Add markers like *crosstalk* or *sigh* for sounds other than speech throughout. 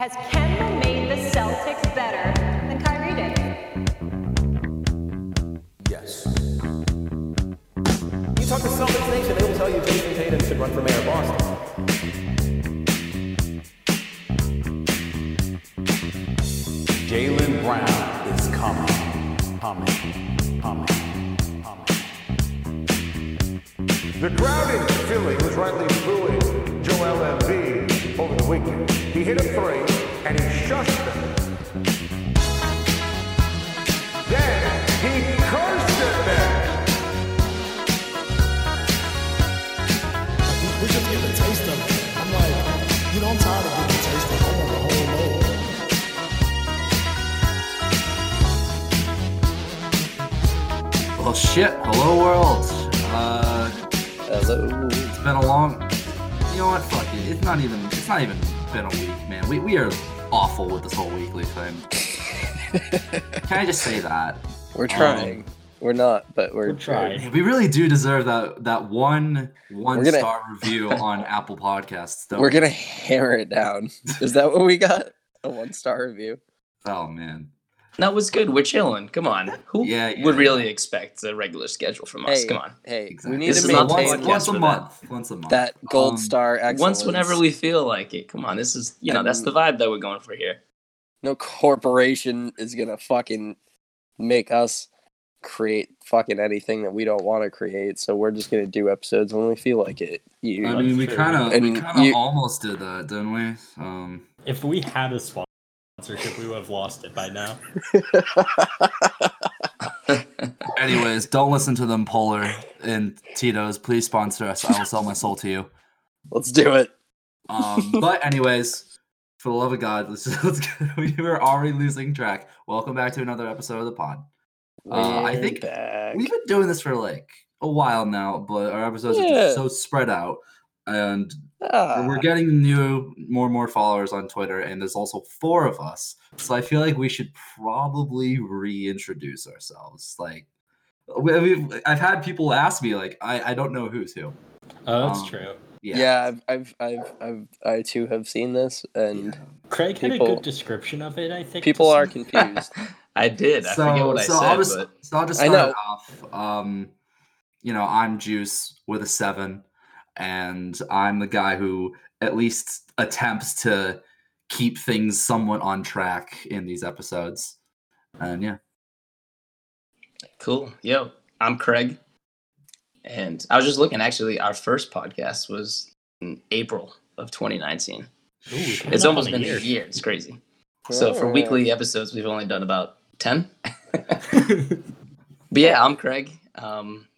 Has Kemba made the Celtics better than Kyrie did? Yes. You talk to Celtics Nation, they will tell you Jayson Tatum should run for mayor of Boston. Jaylen Brown is coming, coming, coming, coming. The crowd in Philly was rightly booing Joel Embiid over the weekend. He hit a three and he shushed them. Then he cursed at them. we just get a taste of it. I'm like, you know, I'm tired of getting a taste of it. I want the whole load. Well, shit. Hello, world. Uh, Hello. it's been a long. You know what? Fuck it. It's not even. It's not even been a week, man. We we are awful with this whole weekly thing. *laughs* Can I just say that? We're trying. Um, we're not, but we're, We're trying. We really do deserve that that one one gonna- star review *laughs* on Apple Podcasts. Don't We're gonna hammer it down. Is that what we got? A one star review. Oh man. That was good. We're chilling. Come on. Who Yeah, yeah, would yeah. really expect a regular schedule from us? Hey, Come on. hey, Exactly. we need This to is not maintain once, once a for that. month. Once a month. that gold Um, star excellence. Once whenever we feel like it. Come on. This is you know that's the vibe that we're going for here. no corporation is gonna fucking make us create fucking anything that we don't want to create. So we're just gonna do episodes when we feel like it. You, I mean, we kind of we kind of almost did that, didn't we? Um, If we had a sponsorship, we would have lost it by now. *laughs* anyways, don't listen to them, Polar and Tito's. Please sponsor us. I will sell my soul to you. let's do it. Um, *laughs* but anyways, for the love of God, let's *laughs* let's get, we were already losing track. Welcome back to another episode of the pod. Uh, I think back. We've been doing this for like a while now, but our episodes are Yeah. just so spread out, and Ah, we're getting new, more and more followers on Twitter, and there's also four of us. So I feel like we should probably reintroduce ourselves. Like, we, we've, I've had people ask me, like, I, I don't know who's who. Oh, that's Um, true. Yeah. yeah, I've, I've, I've, I've, I too have seen this, and Craig had a people- good description of it. I think people are *laughs* confused. *laughs* I did. I forget what I so said, I'll just, but so I'll just I start know. it off. Um, you know, I'm Juice with a seven, and I'm the guy who at least attempts to keep things somewhat on track in these episodes. And yeah, cool. Yo, I'm Craig, and I was just looking. Actually, our first podcast was in April of 2019. Ooh, It's almost been a a year. year. It's crazy. So for weekly episodes, we've only done about 10. *laughs* *laughs* but yeah, I'm Craig. Um,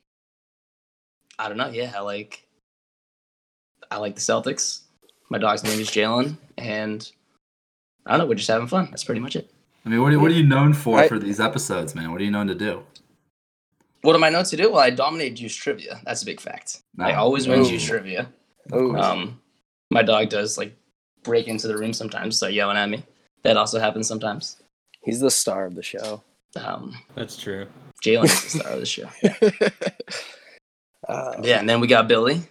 I don't know. Yeah, I like I like the Celtics. My dog's name is Jalen, and I don't know. We're just having fun. That's pretty much it. I mean, what are, what are you known for I- for these episodes, man? What are you known to do? What am I known to do? Well, I dominate juice trivia. That's a big fact. I always win Ooh. juice trivia. Um, my dog does like break into the room sometimes, start yelling at me. That also happens sometimes. he's the star of the show. Um, That's true. Jalen is the star of the show. Uh, *laughs* Yeah, and then we got Billy.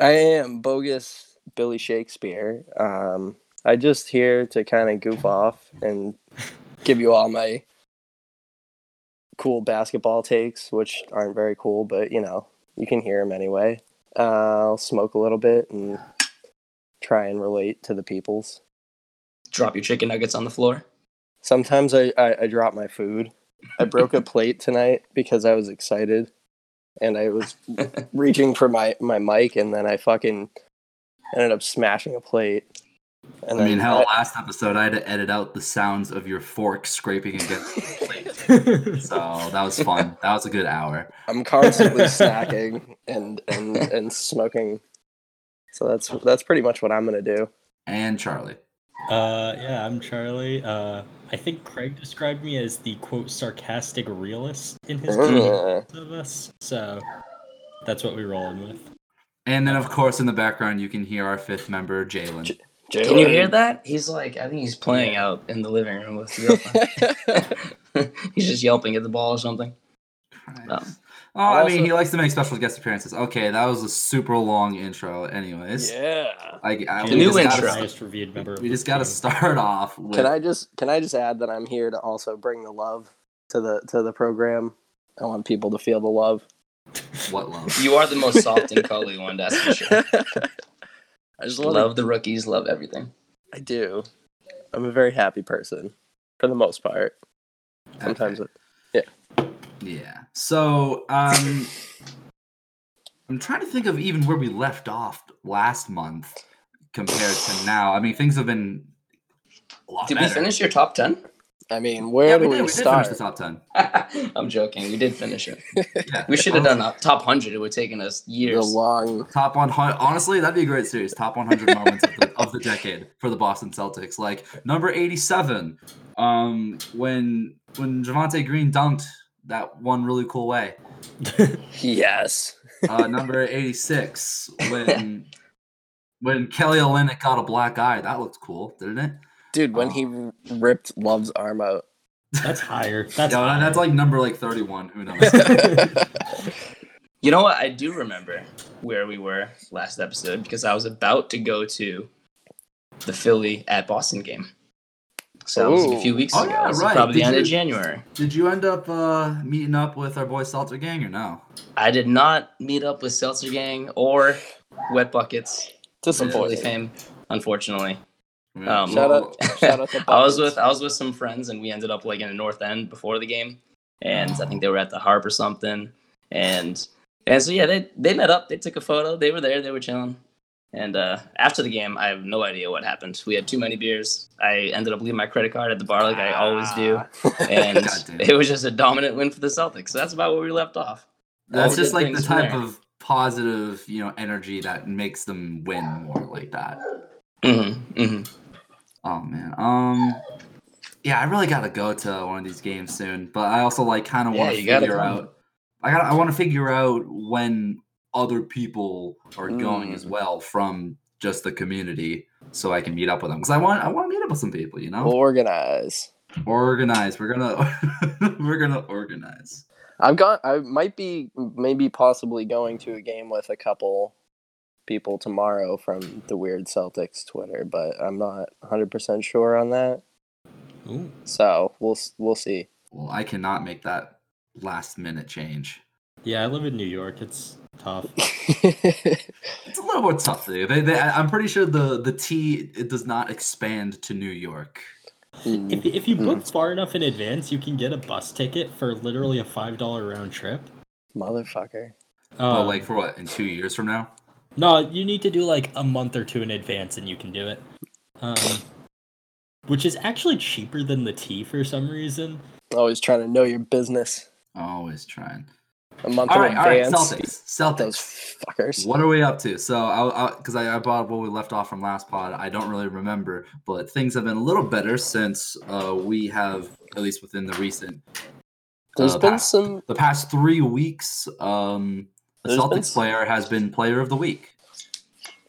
I am bogus Billy Shakespeare. Um, I just here to kind of goof off and give you all my cool basketball takes, which aren't very cool, but you know you can hear them anyway. Uh, I'll smoke a little bit and try and relate to the peoples. Drop your chicken nuggets on the floor. Sometimes I, I, I drop my food. I broke a *laughs* plate tonight because I was excited and I was *laughs* reaching for my, my mic and then I fucking ended up smashing a plate. And I mean, hell, last episode I had to edit out the sounds of your fork scraping against the plate. *laughs* So that was fun. That was a good hour. I'm constantly *laughs* snacking and, and, and smoking. So that's that's pretty much what I'm gonna do. And Charlie. Uh, yeah, I'm Charlie. Uh, I think Craig described me as the quote sarcastic realist in his *laughs* Uh, of us, so that's what we're rolling with. And then, of course, in the background, you can hear our fifth member, Jalen. Can you hear that? He's like, I think he's playing out in the living room with his *laughs* girlfriend. *laughs* he's just yelping at the ball or something. Um, Oh, I mean, he likes to make special guest appearances. Okay, that was a super long intro. Anyways, Yeah. I, I, The we new just gotta- intro. Reviewed member. We just got to start *laughs* off with. Can I just can I just add that I'm here to also bring the love to the to the program. I want people to feel the love. what love? *laughs* You are the most soft and cuddly one, that's for sure. *laughs* I just love Love the rookies, love everything. I do. I'm a very happy person for the most part. Sometimes Okay. it, Yeah. So, um, I'm trying to think of even where we left off last month compared to now. I mean, things have been a lot Did better. we finish your top 10? I mean, where Yeah, do we we, did. We did start? finish the top ten. *laughs* I'm joking. We did finish it. *laughs* Yeah. We should have done a top 100. It would have taken us the years. long Top 100. Honestly, that'd be a great series. Top 100 moments of the, of the decade for the Boston Celtics. Like number 87, um, when when Javonte Green dunked that one really cool way. yes. Uh, number 86, when *laughs* when Kelly Olynyk got a black eye. That looked cool, didn't it? Dude, when Oh. he ripped Love's arm out. That's higher. *laughs* That's yeah, higher. that's like number like 31. Who knows? *laughs* You know what? I do remember where we were last episode because I was about to go to the Philly at Boston game. So that was like a few Ooh. weeks Oh, ago. yeah, right. Probably the Did end of January. Did you end up uh, meeting up with our boy Seltzer gang or no? I did not meet up with Seltzer Gang or Wet Buckets. Philly Disappointing. fame, unfortunately. Yeah. Um, Shout out, *laughs* shout out to I was with I was with some friends and we ended up like in the North End before the game, and I think they were at the Harp or something, and and so yeah they they met up, they took a photo, they were there, they were chilling, and uh, after the game I have no idea what happened. We had too many beers. I ended up leaving my credit card at the bar like I always do, *laughs* and it was just a dominant win for the Celtics. So that's about where we left off. That's just like the type there. of positive, you know, energy that makes them win more like that. Mm-hmm, mm-hmm. Oh man. Um yeah, I really gotta go to one of these games soon. But I also like kind of want to gotta figure out I got I want to figure out when other people are going as Mm. well from just the community so I can meet up with them. Because I want I want to meet up with some people, you know? Organize. organize. We're gonna *laughs* we're gonna organize. I've got. I might be maybe possibly going to a game with a couple people tomorrow from the Weird Celtics Twitter, but I'm not 100 percent sure on that. Ooh. So we'll we'll see. Well, I cannot make that last minute change. Yeah, I live in New York. It's tough. *laughs* It's a little more tough to do. They, they, I'm pretty sure the the T it does not expand to New York. Mm. If, if you Mm. book far enough in advance, you can get a bus ticket for literally a five dollar round trip. Motherfucker. Oh, Um, like for what? In two years from now? no, you need to do like a month or two in advance, and you can do it. Um, which is actually cheaper than the T for some reason. Always trying to know your business. Always trying. A month All in right, all right. advance. Celtics. Those Celtics. fuckers. What are we up to? So, I because I, I, brought up what we left off from last pod. I don't really remember, but things have been a little better since uh, we have, at least within the recent, There's uh, been past- some. the past three weeks. Um, a There's been Celtics s- player has been player of the week.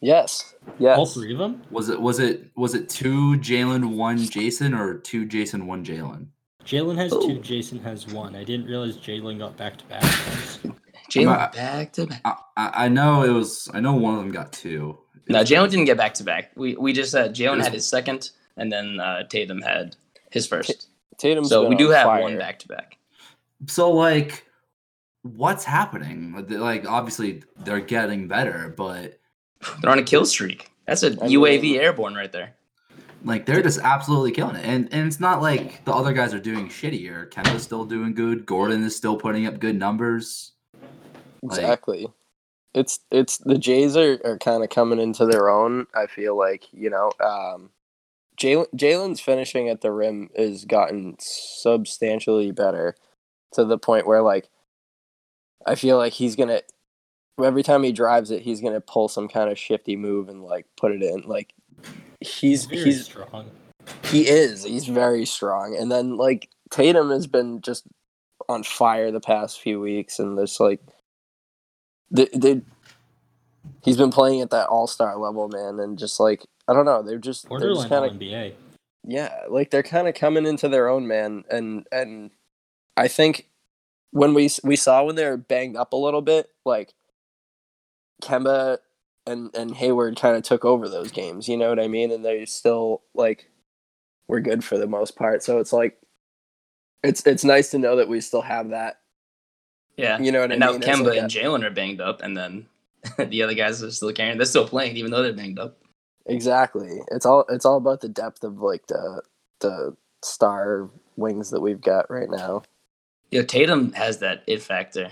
Yes. Yes. All three of them. Was it was it was it two Jalen, one Jayson, or two Jayson, one Jalen? Jalen has two. Jayson has one. I didn't realize Jalen got back to back. Jalen Right. back to back. I, I I know it was. I know one of them got two. It No, Jalen didn't get back to back. We we just said Jalen had his second, and then uh, Tatum had his first. Tatum's So we do on have fire. one back to back. So like, what's happening? Like, Like obviously they're getting better, but *sighs* They're on a kill streak. That's a I UAV mean- airborne right there. Like they're just absolutely killing it. And and it's not like the other guys are doing shittier. Kemba's still doing good. Gordon is still putting up good numbers. Like- Exactly. It's it's the Jays are, are kind of coming into their own. I feel like you know, um, Jalen Jalen's finishing at the rim has gotten substantially better to the point where like I feel like he's gonna every time he drives it, he's gonna pull some kind of shifty move and like put it in. Like he's Very he's strong. he is. He's very strong. And then like Tatum has been just on fire the past few weeks, and there's like they they he's been playing at that all star level, man, and just like I don't know, they're just they're just kinda, NBA. yeah, like they're kind of coming into their own, man, and and I think when we we saw when they were banged up a little bit, like Kemba and and Hayward kind of took over those games. You know what I mean? And they still like were good for the most part. So it's like it's it's nice to know that we still have that. Yeah. You know what and I now mean? It's Kemba like and Jalen are banged up, and then *laughs* the other guys are still carrying. They're still playing, even though they're banged up. Exactly. It's all it's all about the depth of like the the star wings that we've got right now. Yeah, Tatum has that it factor,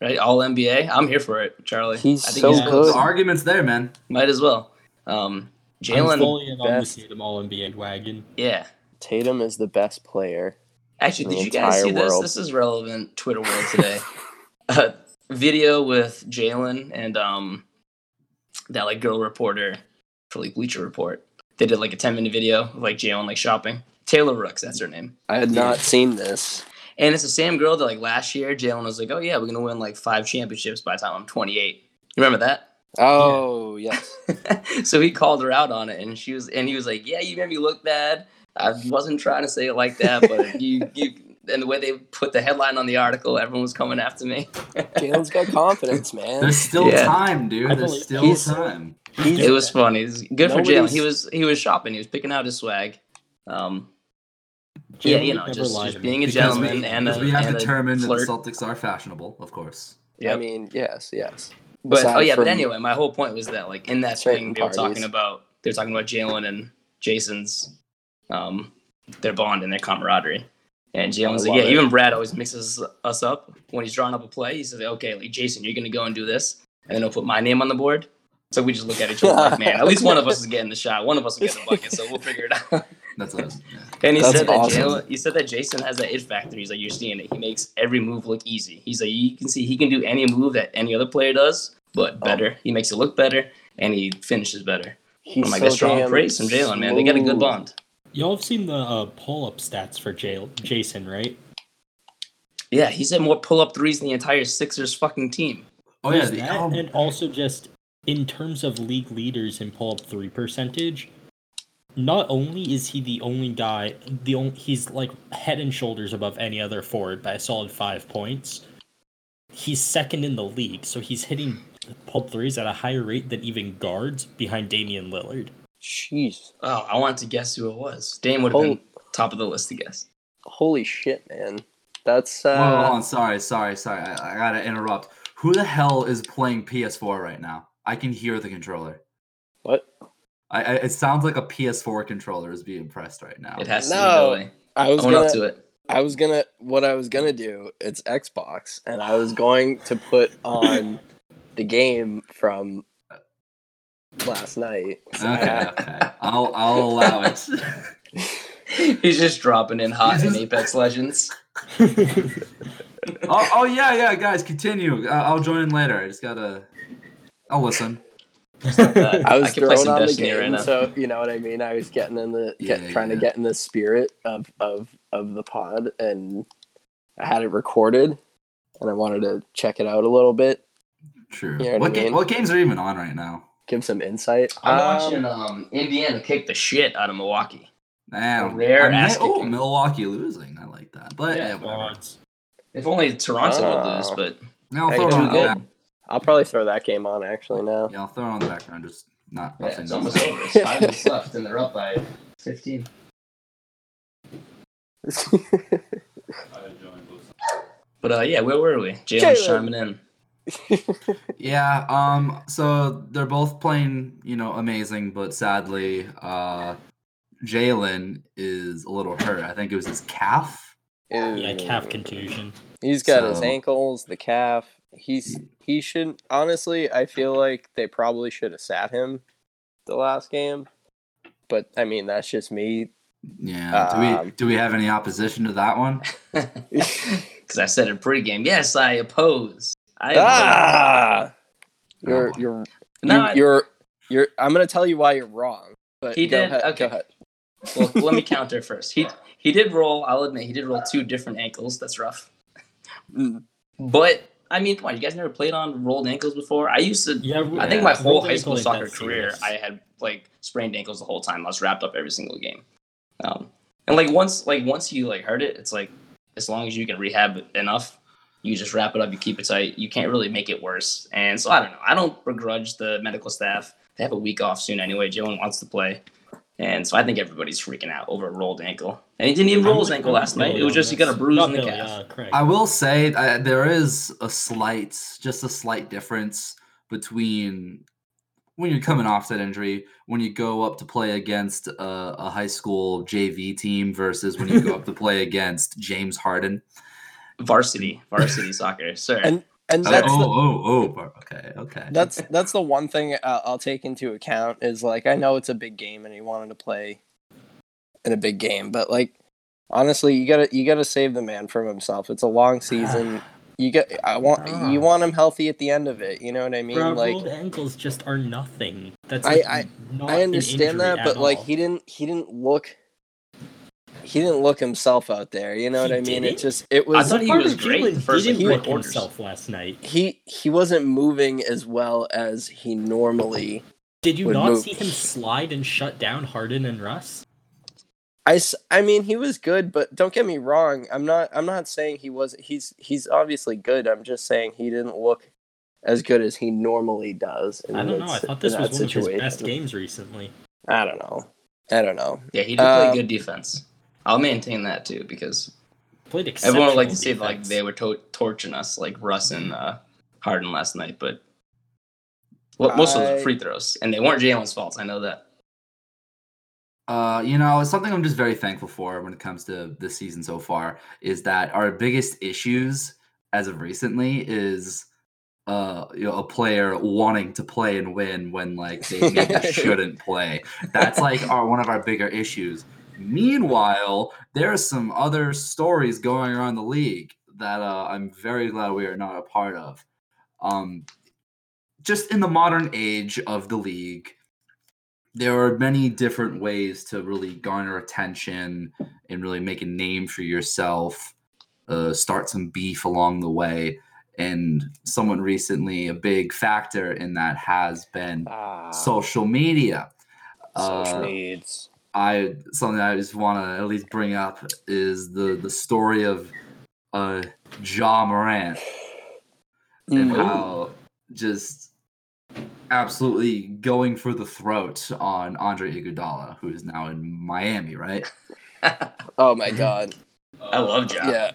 right? All NBA. I'm here for it, Charlie. He's I think so he's The good. argument's there, man. Might as well. Um, I'm Jalen, fully in on the best. Tatum All NBA wagon. yeah. Tatum is the best player. Actually, in did the you guys see entire this? This is relevant Twitter world today. *laughs* A video with Jalen and um that like girl reporter for like Bleacher Report. They did like a 10 minute video of like Jalen like shopping. Taylor Rooks, that's her name. I had not seen this. And it's the same girl that like last year Jalen was like, "Oh yeah, we're gonna win like five championships by the time I'm 28." You remember that? Oh yes. *laughs* so he called her out on it, and she was, and he was like, "Yeah, you made me look bad. I wasn't trying to say it like that, but *laughs* you, you." And the way they put the headline on the article, everyone was coming after me. Jalen's got *laughs* confidence, man. There's still Yeah. time, dude. I There's still He's- time. He's- it was funny. It was good for Jalen. He was he was shopping. He was picking out his swag. Um, yeah, you know, just, just being a Because gentleman we, and a, we have and a determined that the. Celtics are fashionable, of course. Yeah, I mean, yes, yes. But oh yeah, but anyway, my whole point was that like in that Certain thing they were talking about they were talking about Jalen and Jayson's um their bond and their camaraderie. And Jalen was like, Yeah, it. even Brad always mixes us up when he's drawing up a play. He says, Okay, like Jayson, you're gonna go and do this, and then he'll put my name on the board. So we just look at each other like, man, at least one of us is getting the shot. One of us will get the bucket, so we'll figure it *laughs* out. That's us. Yeah. And he That's said that awesome. Jalen, he said that Jayson has that it factor. He's like, you're seeing it. He makes every move look easy. He's like, you can see he can do any move that any other player does, but Oh. better. He makes it look better, and he finishes better. He's I'm like, so that's strong damn praise from Jalen, man. They got a good bond. Y'all have seen the uh, pull-up stats for Jal- Jayson, right? Yeah, he's had more pull-up threes than the entire Sixers fucking team. Oh yeah, the, that, oh, and also just in terms of league leaders in pull-up three percentage. Not only is he the only guy, the only he's like head and shoulders above any other forward by a solid five points. He's second in the league, so he's hitting pull-up threes at a higher rate than even guards behind Damian Lillard. Jeez. Oh, I wanted to guess who it was. Dame would have Oh. been top of the list to guess. Holy shit, man. That's uh Whoa, hold on, sorry, sorry, sorry. I, I gotta interrupt. Who the hell is playing PS4 right now? I can hear the controller. what? I, I it sounds like a PS4 controller is being pressed right now. It has to No, be Billy. I I was gonna up to it. I was gonna what I was gonna do, it's Xbox, and I was going to put on *laughs* the game from last night. So I Okay, had- okay. I'll I'll allow it. *laughs* He's just dropping in hot He's in Apex Legends. *laughs* oh, oh yeah, yeah, guys, continue. I- I'll join in later. I just gotta. I'll listen. I was can play throwing some on the game, right so you know what I mean. I was getting in the get, Yeah, trying to get in the spirit of of of the pod, and I had it recorded, and I wanted to check it out a little bit, True. You know what what game? mean? What games are even on right now? give some insight. I'm Um, watching um, Indiana kick the shit out of Milwaukee. Man, rare I mean, ass oh. Milwaukee losing. I like that. But Yeah, yeah, If only Toronto would Oh. lose, but Yeah, I'll Hey, throw it too on the good. back. I'll probably throw that game on actually now. Yeah, I'll throw it on the background. Just not. yeah, it's almost over. It's five minutes left, and they're up by 15. *laughs* But uh, yeah, where were we? Jalen's Jalen. chiming in. *laughs* Yeah, um, so they're both playing, you know, amazing, but sadly, uh, Jalen is a little hurt. I think it was his calf. Yeah, calf contusion. He's got his ankles, the calf. He's he shouldn't honestly. I feel like they probably should have sat him the last game, but I mean that's just me. Yeah. do we Um, do we have any opposition to that one? *laughs* Because I said in pregame, yes, I oppose. I ah, you're Oh, you're No, you, I- you're you're. I'm gonna tell you why you're wrong. But He go did? ahead, Okay. Go ahead. well, *laughs* let me counter first. He he did roll. I'll admit he did roll two different ankles. That's rough. Mm. But I mean, come on, you guys never played on rolled ankles before? I used to. Yeah, I think my Yeah. whole high school soccer career, serious. I had like sprained ankles the whole time. I was wrapped up every single game. Um, and like once, like once you like hurt it, it's like as long as you can rehab it enough, You just wrap it up, you keep it tight. You can't really make it worse. And so I don't know. I don't begrudge the medical staff. They have a week off soon anyway. Jalen wants to play. And so I think everybody's freaking out over a rolled ankle. And he didn't even roll his ankle last night. It was just he got a bruise in the calf. uh, I will say uh, there is a slight, just a slight difference between when you're coming off that injury, when you go up to play against a, a high school JV team versus when you go up to play *laughs* against James Harden. Varsity, varsity soccer, sir. And and Oh, that's oh, the, oh, oh, okay, okay. that's that's the one thing I'll, I'll take into account is like I know it's a big game and he wanted to play in a big game, but like honestly, you gotta you gotta save the man from himself. It's a long *sighs* season. You get I want you ah. want him healthy at the end of it. You know what I mean? Bro, like rolled ankles just are nothing. That's I- like, I- not I understand that, but at like he didn't he didn't look he didn't look himself out there. You know He what I mean? It didn't? just it was. I thought he was great Jalen the first like, didn't four look himself last night. he he wasn't moving as well as he normally Did you would not move. see him slide and shut down Harden and Russ? I, s- I mean he was good but don't get me wrong i'm not i'm not saying he was he's he's obviously good i'm just saying he didn't look as good as he normally does in I don't know. I thought this was that one of his best games recently. i don't know i don't know Yeah, he did play Um, good defense. I'll maintain that too because Played everyone would like to exceptional say like they were to- torching us like Russ and uh, Harden last night, but well, most of those free throws, and they weren't Jalen's faults. I know that. Uh, you know, it's something I'm just very thankful for when it comes to this season so far is that our biggest issues as of recently is uh you know a player wanting to play and win when like they *laughs* maybe shouldn't play. That's like our one of our bigger issues. Meanwhile, there are some other stories going around the league that uh, I'm very glad we are not a part of. Um, just in the modern age of the league, there are many different ways to really garner attention and really make a name for yourself, uh, start some beef along the way. And someone recently, a big factor in that has been ah, social media. social Uh, needs I something I just want to at least bring up is the the story of uh Ja Morant and Mm. how just absolutely going for the throat on Andre Iguodala, who is now in Miami, right? *laughs* oh my god I love Ja. yeah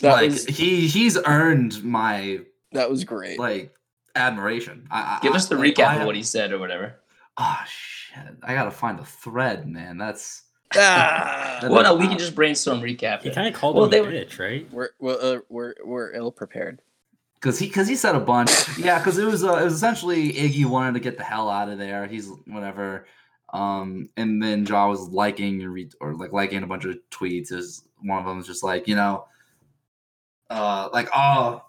that like was he he's earned my that was great like admiration. I, I- Give us the like, recap I- of what he said or whatever. Oh shit! I gotta find the thread, man. That's ah, Well, no, we can just brainstorm recap. He kind of called Well, him they a were- bitch, right? we're we're, uh, we're we're ill prepared Cause he, cause he said a bunch. Yeah, cause it was, uh, it was essentially Iggy wanted to get the hell out of there. He's whatever. Um, and then Ja was liking and re- or like liking a bunch of tweets. Is one of them was just like, you know, uh, like oh,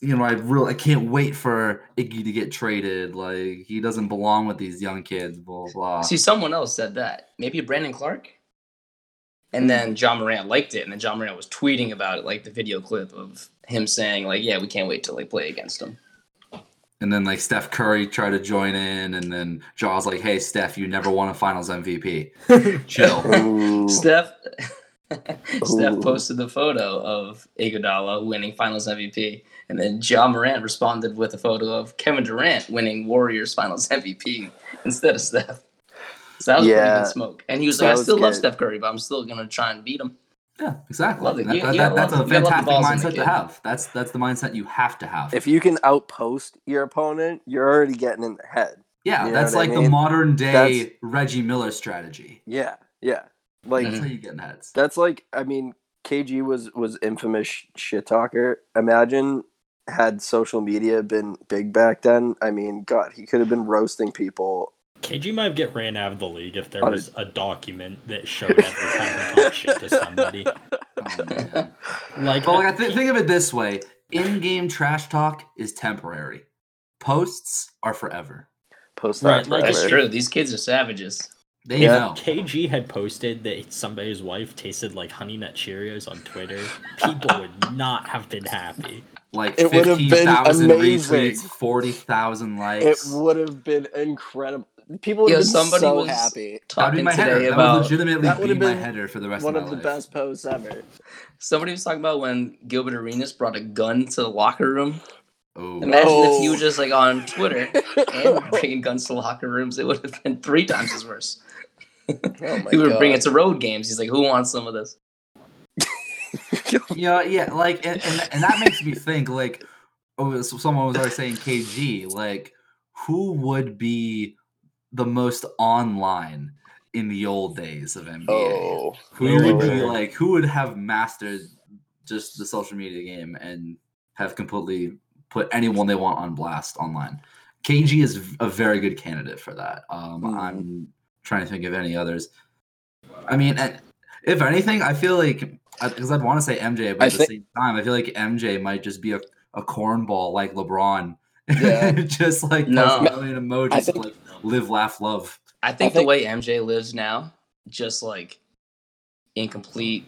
you know, I really I can't wait for Iggy to get traded. Like he doesn't belong with these young kids. Blah blah. See, someone else said that. Maybe Brandon Clarke. And then Ja Morant liked it, and then Ja Morant was tweeting about it, like the video clip of him saying, like, "Yeah, we can't wait to like play against him." And then like Steph Curry tried to join in, and then Ja's like, "Hey Steph, you never won a Finals MVP. *laughs* Chill." Steph, *laughs* Steph posted the photo of Iguodala winning Finals MVP, and then Ja Morant responded with a photo of Kevin Durant winning Warriors Finals MVP instead of Steph. So that was pretty good smoke. And he was That like, "I was still love. Steph Curry, but I'm still gonna try and beat him." Yeah, exactly. Love it. That- You- that- you gotta that's a you gotta love the fantastic balls in the mindset to have. That's that's the mindset you have to have. if you can outpost your opponent you're already getting in their head yeah, you know that's what I like the modern day That's- Reggie Miller strategy. yeah yeah like That's Mhm. how you get in heads. That's like I mean, KG was was infamous sh- shit talker. Imagine had social media been big back then. I mean, God, he could have been roasting people. KG might get ran out of the league if there was a document that showed every time he talked shit to somebody. Oh, *laughs* man. Um, like, but like, I th- think of it this way: in-game trash talk is temporary. Posts are forever. Post Right, that. like, That's true. These kids are savages. They Yeah. know. KG had posted that somebody's wife tasted like Honey Nut Cheerios on Twitter, people would *laughs* not have been happy. Like It would have been 15,000 amazing. retweets, 40,000 likes. It would have been incredible. People would Yeah, have been somebody so was happy. That'd be talking my header. today That would about legitimately That would've be my been header for the rest of the year. One of of my the life. best posts ever. somebody was talking about when Gilbert Arenas brought a gun to the locker room. Oh, Imagine if he No. was just like on Twitter *laughs* and bringing guns to locker rooms. It would have been three times as worse. Oh my *laughs* he would bring it to road games. He's like, "Who wants some of this?" *laughs* yeah, yeah, like, and, and, and that makes me think, like, oh, so someone was already saying KG, like, who would be the most online in the old days of NBA? Oh, who would be like, who would have mastered just the social media game and have completely put anyone they want on blast online? KG is a very good candidate for that. Um, Mhm. I'm trying to think of any others. I mean, if anything, I feel like because I'd want to say MJ, but I at the think- same time, I feel like MJ might just be a, a cornball like LeBron. Yeah. *laughs* just like No. post a million emojis, I think- like live, laugh, love. I think, think- the way MJ lives now, just like in complete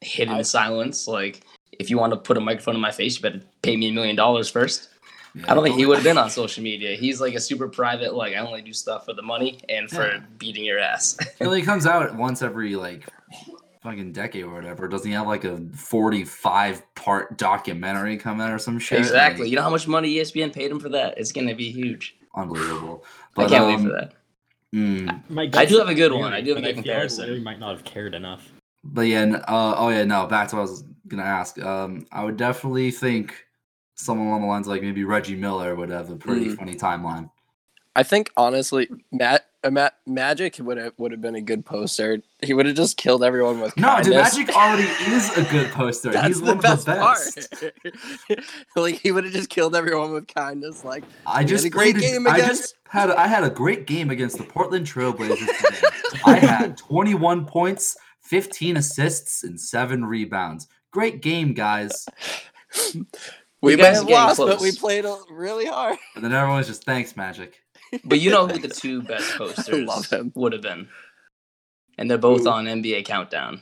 hidden I- silence. Like, if you want to put a microphone in my face, you better pay me a million dollars first. Yeah, I don't think he would have been on social media. He's like a super private. Like, I only do stuff for the money and for Yeah. beating your ass. He only *laughs* comes out once every like fucking decade or whatever. Doesn't he have like a 45 part documentary coming out or some shit? exactly. Like, You know how much money ESPN paid him for that? It's gonna be huge. unbelievable. But, I can't wait um, for that. mm, My I do have a good one. I do have a good feel like comparison. Larry might not have cared enough. but yeah, uh, oh yeah, no. Back to what I was gonna ask. Um, I would definitely think someone along the lines of, like maybe Reggie Miller would have a pretty Mm. funny timeline. I think honestly, Matt, Magic would have would have been a good poster. He would have just killed everyone with No, dude. Magic already is a good poster. *laughs* That's He's the one best, of the best. part. *laughs* like he would have just killed everyone with kindness. Like I had just a great played game I just had a, I had a great game against the Portland Trailblazers today. I had *laughs* 21 points, 15 assists, and seven rebounds. Great game, guys. we You may guys have are getting lost, but we played really hard. And then everyone's just thanks, Magic. But you know who the *laughs* two best posters would have been, and they're both Who? on NBA Countdown.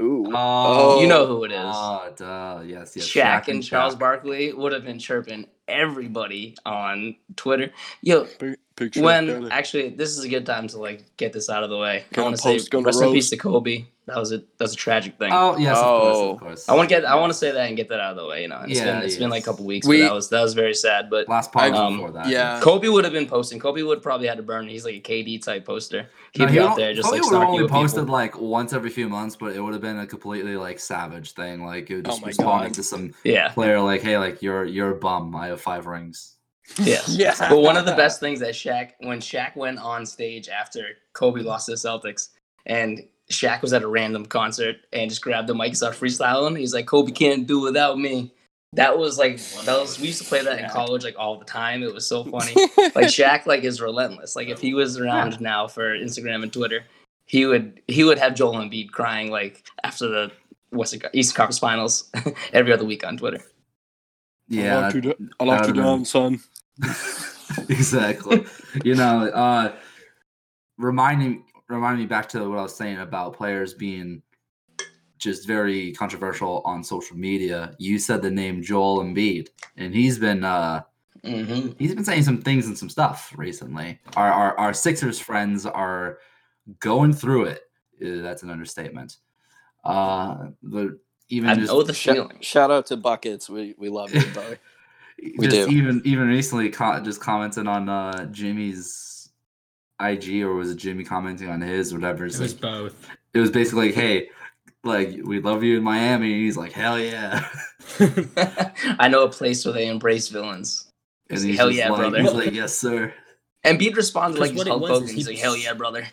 Ooh, Oh, You know who it is. Oh, duh. Yes, yes. Shaq, and Charles Shaq. Barkley would have been chirping everybody on Twitter. Yo, picture when actually this is a good time to like get this out of the way. I Gonna want to say rest in peace to Kobe. That was a that's a tragic thing. Oh, yes, of course, Oh. of course. I want to get I want to say that and get that out of the way. You know, it's Yeah, been it's been like a couple weeks, We- but that was that was very sad. But Last part Um, before that. yeah. Kobe would have been posting. Kobe would probably had to burn. He's like a KD type poster. He'd No, be he out there just Kobe like would only posted people. like once every few months, but it would have been a completely like savage thing. Like it would Oh just my responding God. to some Yeah, player like, "Hey, like you're you're a bum. I have five rings." yeah. *laughs* yeah. But one of the best things that Shaq, when Shaq went on stage after Kobe lost to the Celtics, and Shaq was at a random concert and just grabbed the mic and started freestyling. He's like, "Kobe can't do without me." That was like that was we used to play that in college like all the time. It was so funny. *laughs* like Shaq like is relentless. Like if he was around now for Instagram and Twitter, he would he would have Joel Embiid crying like after the what's it called, Eastern Conference Finals *laughs* every other week on Twitter. Yeah, I that- like you down, son. *laughs* exactly. you know, uh reminding reminding me back to what I was saying about players being just very controversial on social media. You said the name Joel Embiid, and he's been uh hmm he's been saying some things and some stuff recently. Our our, our Sixers friends are going through it. Uh, That's an understatement. Uh, the even I just, know the feeling. shout out to buckets. We we love you, *laughs* bro. we just do. even even recently co- just commented on uh Jimmy's IG or was it Jimmy commenting on his whatever. It's It was like- both. it was basically like, hey, like we love you in Miami. And he's like, hell yeah. *laughs* I know a place where they embrace villains. And He's hell yeah, like, brother. He's like, yes, sir. And Embiid responded like he's Hulk Hogan. He's he- like, hell yeah, brother.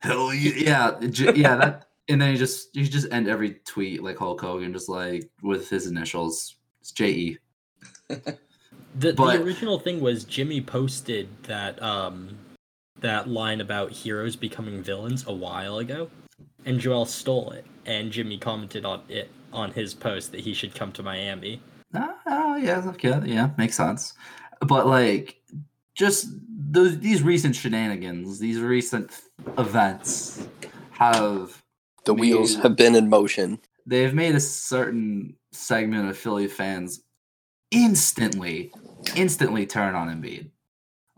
Hell yeah, yeah, yeah. That and then he just you just end every tweet like Hulk Hogan, just like with his initials. It's J E. *laughs* The, But- the original thing was Jimmy posted that um that line about heroes becoming villains a while ago, and Joel stole it, and Jimmy commented on it on his post that he should come to Miami. Oh, oh yeah, okay, yeah, makes sense. But like, just those these recent shenanigans, these recent events have The wheels have been in motion. they've made a certain segment of Philly fans instantly, instantly turn on Embiid.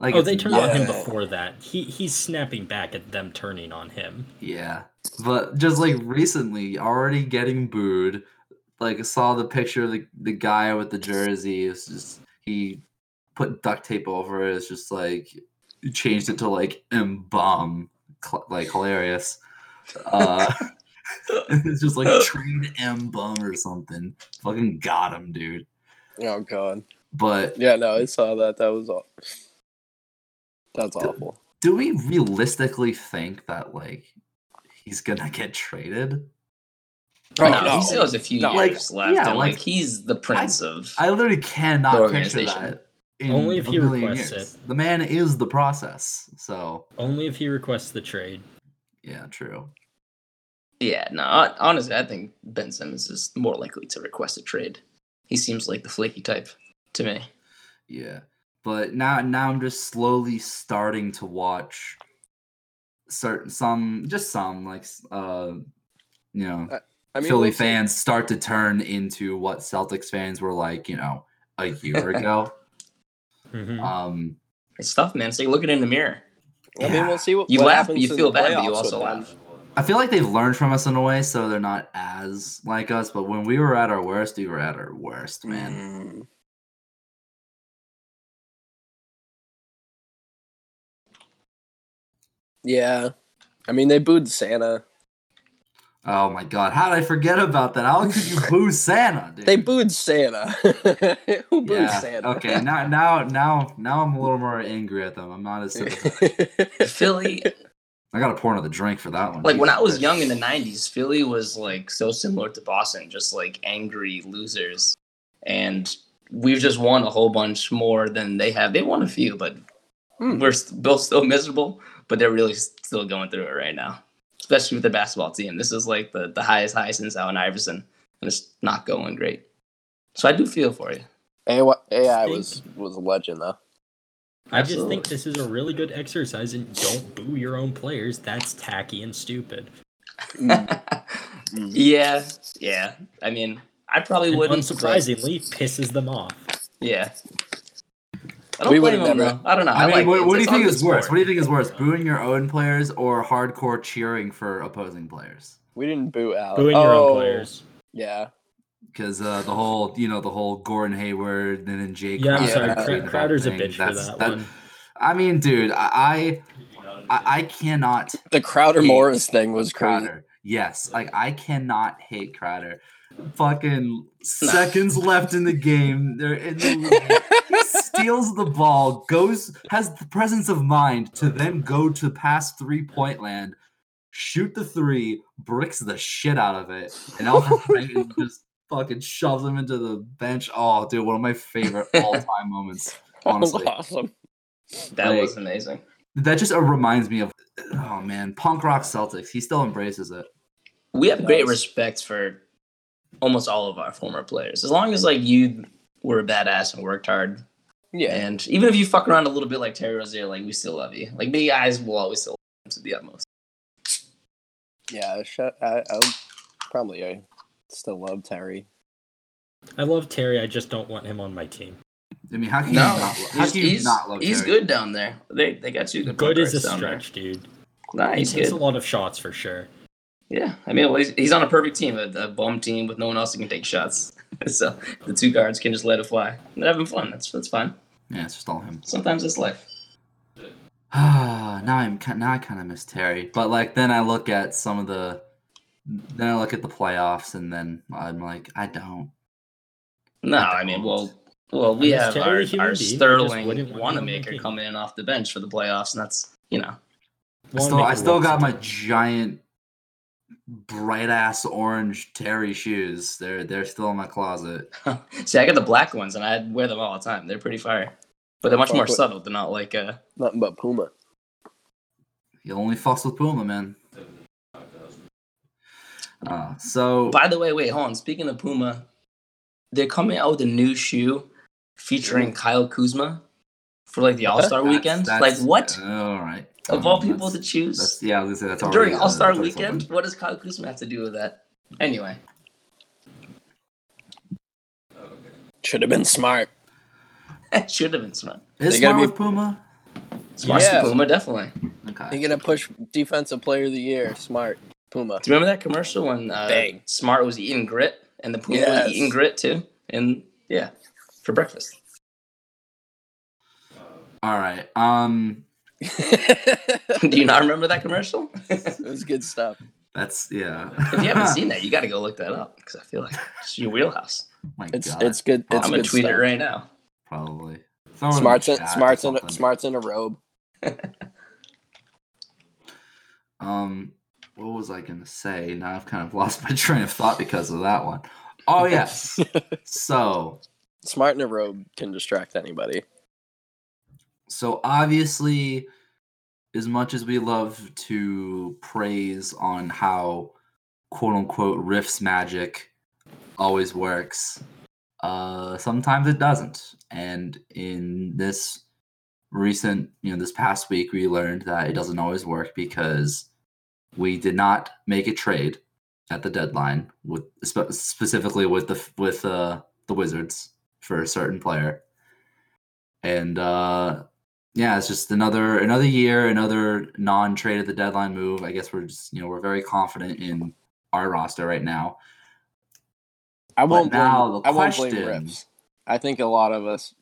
Like oh, they turned on him before that. He he's snapping back at them turning on him. Yeah, but just like recently, already getting booed. Like I saw the picture of the, the guy with the jersey. It's just he put duct tape over it. It's just like changed it to like M bomb, like hilarious. Uh, *laughs* it's just like *laughs* trade M bum or something. Fucking got him, dude. Oh god. But Yeah, no, I saw that. That was all. That's awful. do we realistically think that like he's gonna get traded? Oh, no, no. he still has a few No. years Like, left, yeah, and like, like, he's the prince of. I literally cannot The picture that. In Only if a he requests years. it. The man is the process. So Only if he requests the trade. yeah, true. yeah, no, honestly, I think Ben Simmons is more likely to request a trade. He seems like the flaky type to me. Yeah. But now now I'm just slowly starting to watch certain some just some like uh you know I mean, Philly we'll see. fans start to turn into what Celtics fans were like, you know, a year *laughs* ago. Mhm. Um It's tough, man. So you look at it in the mirror. I mean, we'll see what, You what laugh, happens but you feel bad, but you also laugh. I feel like they've learned from us in a way, so they're not as like us. But when we were at our worst, we were at our worst, man. Mm. Yeah, I mean they booed Santa. Oh my god, how did I forget about that? How could you boo *laughs* Santa, dude? They booed Santa. *laughs* Who booed yeah. Santa? Okay, now now now now I'm a little more angry at them. I'm not as sympathetic. *laughs* Philly, I gotta pour another drink for that one. like when I was young in the '90s, Philly was like so similar to Boston, just like angry losers, and we've just won a whole bunch more than they have. They won a few, but Hmm. we're both still miserable. But they're really still going through it right now, especially with the basketball team. This is like the the highest high since Allen Iverson, and it's not going great. So I do feel for you. AI, AI was was a legend though. I just think this is a really good exercise and don't boo your own players. That's tacky and stupid. *laughs* yeah, yeah. I mean, I probably And wouldn't. but- unsurprisingly, pisses them off. Yeah. I don't We blame would've him though. I don't know. I mean, like what, what do you think good is worse? What do you think is worse, booing your own players or hardcore cheering for opposing players? We didn't boo out. Booing your Oh, own players. Yeah. Because uh, the whole, you know, the whole Gordon Hayward and then Jake. Yeah, I'm sorry. Yeah. Cra- thing, Crowder's a thing, bitch for that, that- one. I mean, dude, I, I, I cannot The Crowder Morris thing was crazy. Crowder. Yes, like I cannot hate Crowder. Fucking seconds left in the game. They're in the *laughs* he steals the ball, goes has the presence of mind to then go to past three point land, shoot the three, bricks the shit out of it, and Alvin *laughs* Franken just fucking shoves him into the bench. Oh, dude, one of my favorite all time moments. *laughs* Honestly, awesome. That Like- was amazing. that just uh, reminds me of oh man, punk rock Celtics. He still embraces it. We have great respect for almost all of our former players. As long as like you were a badass and worked hard, Yeah. and even if you fuck around a little bit like Terry Rozier, like we still love you. Like me guys will always still love him to the utmost. Yeah. Shut, I, I probably I still love Terry. I love Terry. I just don't want him on my team. I mean, how can No, you not, how he's, can you he's, not love he's Terry? good down there. They they got you good. Good point is a guards down there. stretch, dude. Nah, He he's takes good. a lot of shots for sure. Yeah, I mean, well, he's, he's on a perfect team, a, a bum team with no one else who can take shots. *laughs* so the two guards can just let it fly. They're having fun. That's that's fine. Yeah, it's just all him. Sometimes it's life. *sighs* now I'm ki- now I kind of miss Terry, but like then I look at some of the, then I look at the playoffs, and then I'm like, I don't. No, I mean, well, well, we have our, our being. I just Sterling want him on my Wanamaker team. coming in off the bench for the playoffs, and that's you know, I still, I still got my giant, bright ass orange Terry shoes. They're they're still in my closet. *laughs* see, I got the black ones, and I wear them all the time. They're pretty fire, but they're much more with- subtle. They're not like uh, Nothing but Puma. You only fucks with Puma, man. Uh, so By the way, wait, hold on. Speaking of Puma, they're coming out with a new shoe featuring Kyle Kuzma for like the All Star weekend. that's- Like what? All right. Of all Um, people to choose That's, yeah, I was gonna say that's during uh, All Star weekend, something. what does Kyle Kuzma have to do with that? Anyway, Should have been smart. *laughs* should have been smart. Is They gotta smart be- with Puma? Smart Yeah. Puma, definitely. Okay. You're gonna push defensive player of the year. Smart Puma. Do you remember that commercial when uh, Bang. Smart was eating grit and the Puma Yes. was eating grit too? And yeah, for breakfast. All right. Um. *laughs* Do you not remember that commercial? it was good stuff. That's yeah. if you haven't seen *laughs* that, you got to go look that up because I feel like it's your wheelhouse. My It's God. it's good. It's I'm gonna tweet stuff. it right now. probably. Throw it in the Smarts in, smarts in, smarts in a robe. *laughs* Um, what was I gonna say? Now I've kind of lost my train of thought because of that one. Oh yes. so Smart in a robe can distract anybody. So obviously, as much as we love to praise on how quote unquote riffs magic always works, uh, sometimes it doesn't. And in this recent, you know, this past week, we learned that it doesn't always work because we did not make a trade at the deadline with spe- specifically with the with uh, the Wizards for a certain player. And uh, yeah, it's just another another year, another non-trade at the deadline move. I guess we're just you know we're very confident in our roster right now. I won't blame. now the I won't blame Rips. I think a lot of us,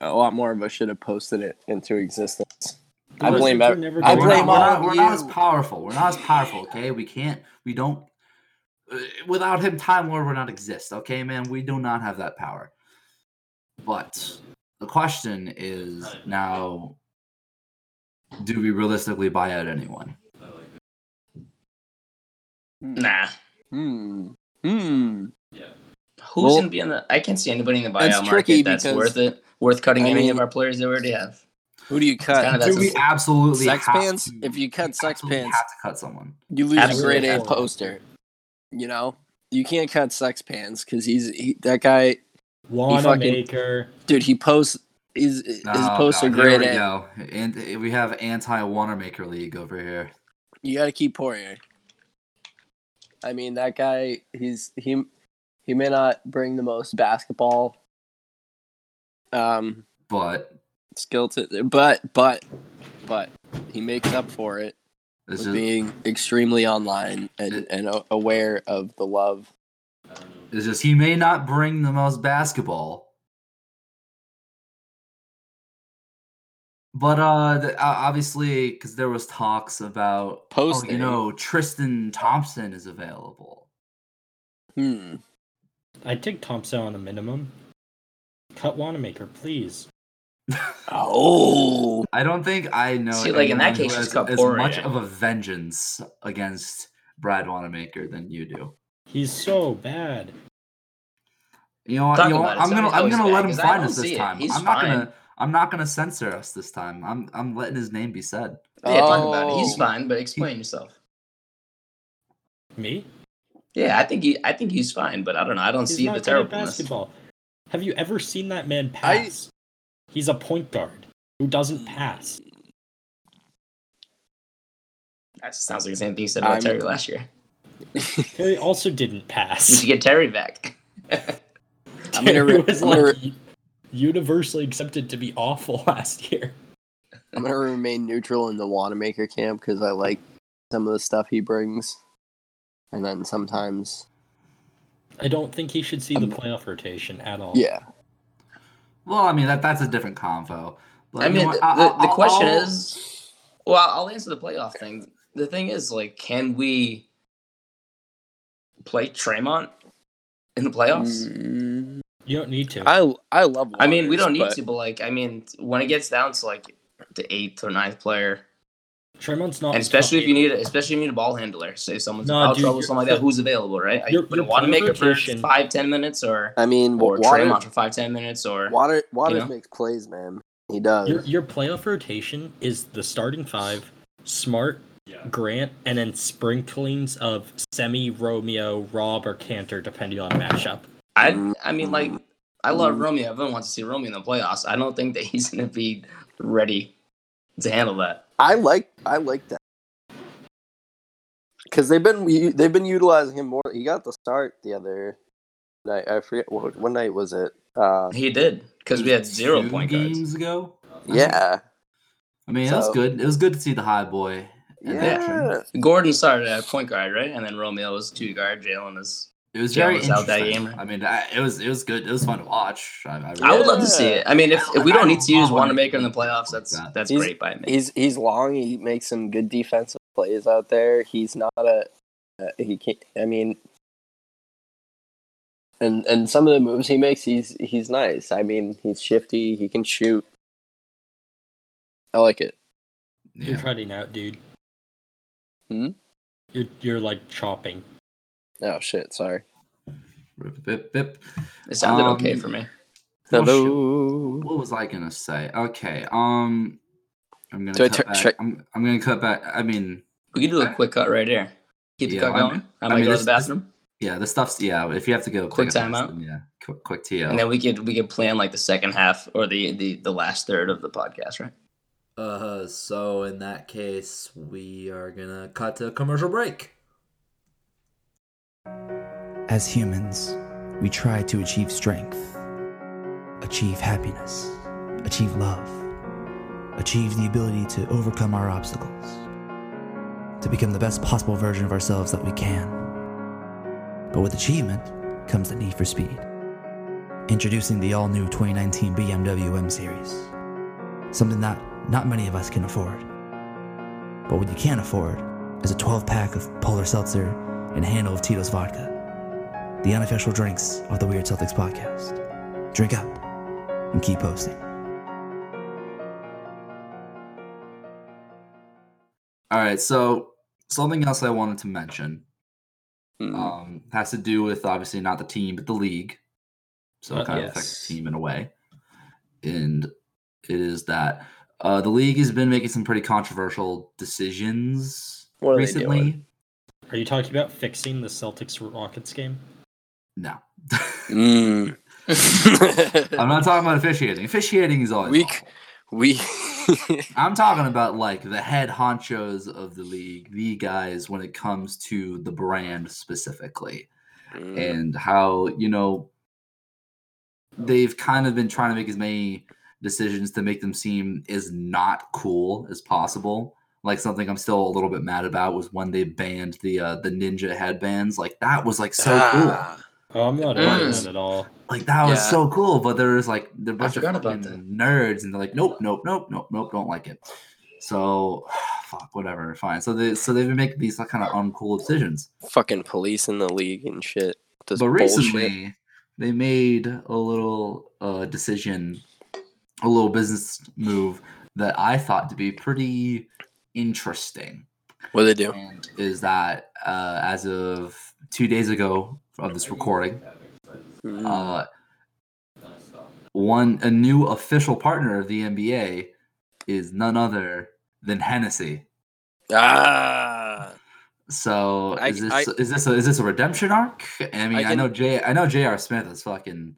a lot more of us, should have posted it into existence. I blame. Wizards ev- never I gonna we're blame not, we're not, we're you. not as powerful. We're not as powerful. Okay, we can't. We don't. Without him, Time Lord would not exist. Okay, man, we do not have that power. But the question is now: Do we realistically buy out anyone? Nah. Hmm. Hmm. Yeah. Who's Well, gonna be in the? I can't see anybody in the it's buyout tricky market that's because- worth it. Worth cutting I any of our players that we already have. Who do you cut? kinda Do we a- absolutely Sex have pants? to- If you cut sex absolutely pants, have to cut someone. you lose a Absolutely. grade A poster. You know, you can't cut sex pants because he's he, that guy, Wanamaker. dude. He posts his his Oh, poster God, grade Here we A. go. And we have anti Wanamaker League over here. You got to keep Poirier. I mean, that guy. He's he he may not bring the most basketball um But skill to, but but but he makes up for it this with is being extremely online and It- and aware of the love. It's just he may not bring the most basketball. But uh, the, uh obviously, because there was talks about, oh, Posting. you know, Tristan Thompson is available. Hmm. I'd take Thompson on a minimum. Cut Wanamaker, please. Oh, I don't think I know. See, like, in that case, just has cut as Poirier. much of a vengeance against Brad Wanamaker than you do. He's so bad. You know what? Talk You know what? about it. I'm gonna I'm gonna let him find us this time. He's I'm not fine. gonna I'm not gonna censor us this time. I'm I'm letting his name be said. Yeah, talk about it. He's Oh. fine, but explain yourself. Me? Yeah, I think he. I think he's fine, but I don't know. I don't He's see not the good at terribleness. basketball. Have you ever seen that man I- pass? He's a point guard who doesn't pass. That sounds like the same thing you said about I'm- Terry last year. He also didn't We *laughs* should pass. get Terry back. *laughs* I'm gonna re- He was I'm like re- universally accepted to be awful *laughs* last year. I'm gonna remain neutral in the Wanamaker camp because I like some of the stuff he brings, and then sometimes, I don't think he should see the Um, playoff rotation at all. yeah. Well, I mean that that's a different convo. But I you know mean, the, I- the, I'll- the question I'll- is, well, I'll answer the playoff thing. The thing is, like, can we play Tremont in the playoffs? Mm, You don't need to. I I love. I mean, we don't need but to, but like, I mean, when it gets down to like the eighth or ninth player, Tremont's not and especially if you need, especially if you need a ball handler, say someone's No, in dude, trouble, something like that, who's available, right? Are your- you putting your playoff Wanamaker for five, ten minutes, or I mean, or Water, Tremont for five, ten minutes, or Water Waters know? makes plays, man. He does. Your your playoff rotation is the starting five, Smart, Grant, and then sprinklings of Semi, Romeo, Rob, or Kanter, depending on matchup. I, I mean, like, I Mm. love Romeo. Everyone wants to see Romeo in the playoffs. I don't think that he's going to be ready to handle that. I like I like that because they've been they've been utilizing him more. He got the start the other night. I forget what what night was it. Uh, He did because we had zero two point guards. games ago. yeah, I mean, it was good. It was good to see the high boy. In action. Yeah. Gordon started at point guard, right? And then Romeo was two guard. Jaylen is. It was Yeah, very was out that interesting. game. I mean, I, it was it was good. It was fun to watch. I, I, I would love to see it. I mean, if, if we don't need to use want Wanamaker in the playoffs, that's that. that's He's- great by me. He's he's long. He makes some good defensive plays out there. He's not a uh, he can't. I mean, and and some of the moves he makes, he's he's nice. I mean, he's shifty. He can shoot. I like it. You're yeah. out, dude. Hmm? You're you're like chopping. Oh shit! Sorry. Rip, bip, bip. It sounded okay Um, for me. Oh. Hello. What was I gonna say? Okay. Um, I'm gonna Do I cut tur- back. check- I'm, I'm gonna cut back. I mean, We can do a quick cut right here. Keep the Yeah, cut I mean- going. I I might mean, go to this- the this- bathroom, yeah, the stuff's yeah. If you have to go, Quick take a piss, timeout. Yeah, quick, quick TO. and then we could we could plan like the second half or the the the last third of the podcast, right? Uh, so in that case, we are gonna cut to a commercial break. As humans, we try to achieve strength, achieve happiness, achieve love, achieve the ability to overcome our obstacles, to become the best possible version of ourselves that we can. But with achievement comes the need for speed. Introducing the all new 2019 BMW M Series. Something that not many of us can afford. But what you can afford is a 12 pack of Polar Seltzer and a handle of Tito's Vodka the unofficial drinks of the Weird Celtics podcast. Drink up and keep posting. All right. So something else I wanted to mention Hmm. um, has to do with obviously not the team but the league. So Uh, it kind of affects the team in a way, and it is that uh, the league has been making some pretty controversial decisions What are they recently. doing? Are you talking about fixing the Celtics Rockets game? No. Mm. *laughs* I'm not talking about officiating. Officiating is always we awful. we *laughs* I'm talking about like the head honchos of the league, the guys when it comes to the brand specifically, Mm. and how you know they've kind of been trying to make as many decisions to make them seem as not cool as possible. Like something I'm still a little bit mad about was when they banned the uh, the ninja headbands. Like that was like so cool. Ah. Oh, I'm not Mm. into that at all. Like that was Yeah. so cool, but there's like they're a bunch of forgot fucking nerds, and they're like, nope, nope, nope, nope, nope, don't like it. So, *sighs* fuck, whatever, fine. So they so they've been making these like, kind of uncool decisions. fucking police in the league and shit. This but bullshit. recently, they made a little uh, decision, a little business move that I thought to be pretty interesting. what they do? And is that uh, as of two days ago of this recording, Mm. uh, one a new official partner of the NBA is none other than Hennessy. ah, So I- is this I- is this a, is this a redemption arc? I mean, I, can- know J I know J.R. Smith is fucking,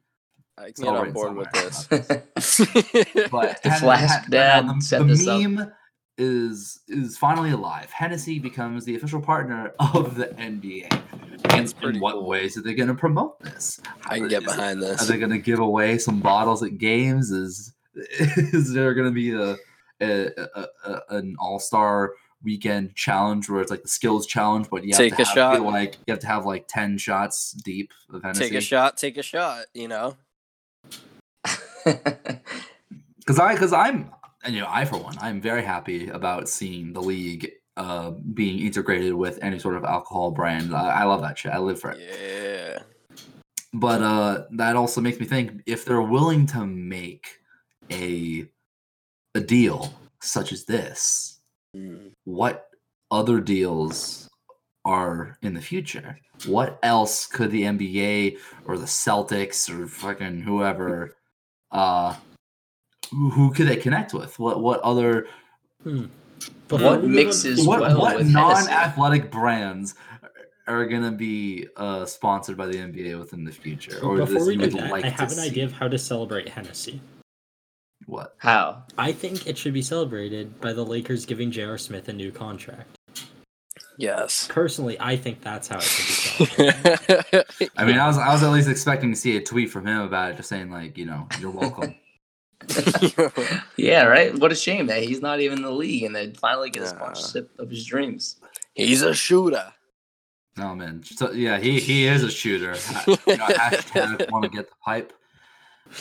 I can get on board with somewhere. this. *laughs* but The Hen- Flash Hen- Dad now the, set the this up. meme is is finally alive. Hennessy becomes the official partner of the NBA. And in what cool. ways are they going to promote this? How I can get behind Are this. Are they going to give away some bottles at games? Is *laughs* is there going to be a, a, a, a an all star weekend challenge where it's like the skills challenge, but you have Take to a have, shot. like you have to have like ten shots deep of Hennessy. Take a shot. Take a shot. You know. *laughs* Because I because I'm and, you know I for one I'm very happy about seeing the league uh, being integrated with any sort of alcohol brand. I, I love that shit. I live for it. Yeah. but uh that also makes me think if they're willing to make a a deal such as this Mm. what other deals are in the future what else could the nba or the celtics or fucking whoever uh who, who could they connect with what what other Before what we move on- mixes what, well what non-athletic brands are gonna be uh, sponsored by the NBA within the future, or Before this we do that, like I have an see? idea of how to celebrate Hennessy. What? How? I think it should be celebrated by the Lakers giving J.R. Smith a new contract. Yes. Personally, I think that's how it should be celebrated. *laughs* I mean, I was I was at least expecting to see a tweet from him about it, just saying like, you know, you're welcome. *laughs* Yeah, right. What a shame that he's not even in the league and then finally get a Nah. sponsorship of his dreams. He's a shooter. No man. So, yeah, he he is a shooter. Ha- you know, hashtag want to get the pipe.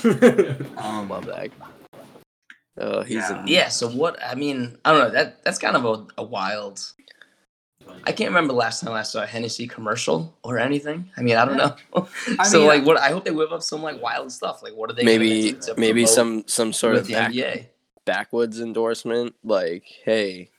*laughs* Um, Love that. Oh, he's Yeah. a Yeah. So what? I mean, I don't know. That that's kind of a, a wild. I can't remember the last time I saw a Hennessy commercial or anything. I mean, I don't know. I *laughs* so mean, like, what? I hope they whip up some like wild stuff. Like, what are they? maybe do to maybe some some sort of back, NBA. backwoods endorsement. Like, hey,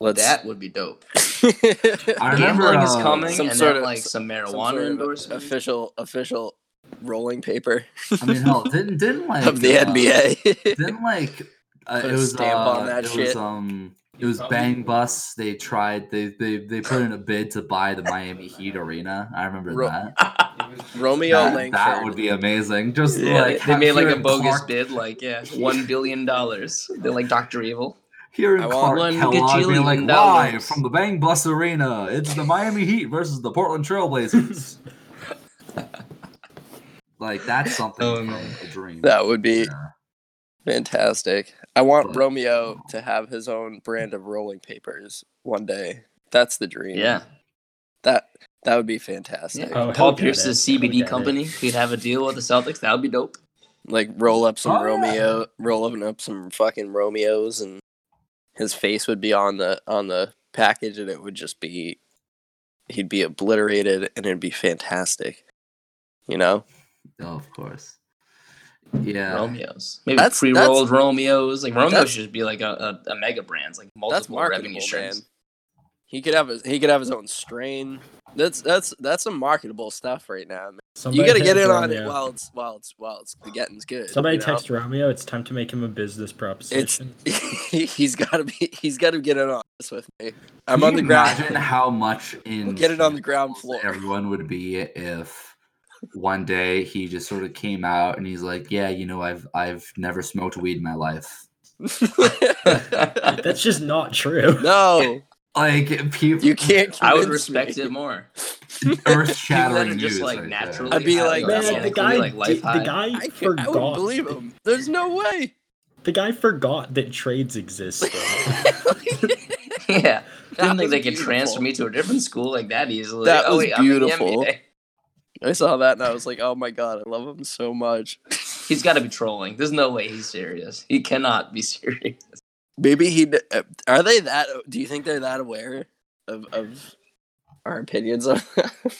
let's. That would be dope. *laughs* I remember Gambling is uh, coming, some and sort then of- like some some marijuana sort of endorsement. official official rolling paper I mean, hell, *laughs* didn't didn't like of the uh, NBA. Didn't like uh, Put it a was stamp uh, on that it shit. was um it was Bang Bus. They tried they they they put in a bid to buy the Miami Heat arena. I remember Ro- that. *laughs* Romeo That, Langford. that would be amazing. Just Yeah, like they, they made like a bogus Clark, bid, like yeah, one billion dollars. They're like Doctor Evil. Hearing I want Clark one Kellogg being like gajillion live from the Bang Bus arena. It's the Miami Heat versus the Portland Trailblazers. *laughs* like that's something Oh, a dream. That would be Yeah. fantastic. I want But- Romeo to have his own brand of rolling papers one day. That's the dream. Yeah, That that would be fantastic. yeah. Oh, Paul Pierce's CBD get company. He'd have a deal with the Celtics. That would be dope. Like roll up some Oh, yeah. Romeo, roll up some fucking Romeos, and his face would be on the on the package, and it would just be he'd be obliterated, and it'd be fantastic. You know, Oh, of course. Yeah. Romeos, maybe That's- pre-rolled Romeos. Like Romeos should be like a, a, a mega brands, like that's multiple revenue marketable, streams. man. He could have his he could have his own strain. That's that's that's some marketable stuff right now. Man. Somebody you got to get text in on it while it's while it's while it's the getting's good. Somebody you know? text Romeo. It's time to make him a business proposition. it's, *laughs* he's got to be he's got to get in on this with me. I'm Can on the ground. Imagine how much in We'll get it on the ground floor. Everyone would be if one day he just sort of came out and he's like, "Yeah, you know, I've I've never smoked weed in my life." *laughs* That's just not true. no, Like people, you can't. I would respect me. it more. earth shattering news. just like right uh, naturally. there. I'd be like, Man, the guy, like life the guy I, can't, I wouldn't believe him. There's no way. The guy forgot that trades exist. *laughs* yeah, I don't think they could transfer me to a different school like that easily. That oh, was wait, I'm beautiful. NBA. I saw that and I was like, oh my god, I love him so much. *laughs* He's got to be trolling. There's no way he's serious. He cannot be *laughs* serious. Maybe he. uh, Are they that? Do you think they're that aware of of our opinions on? *laughs*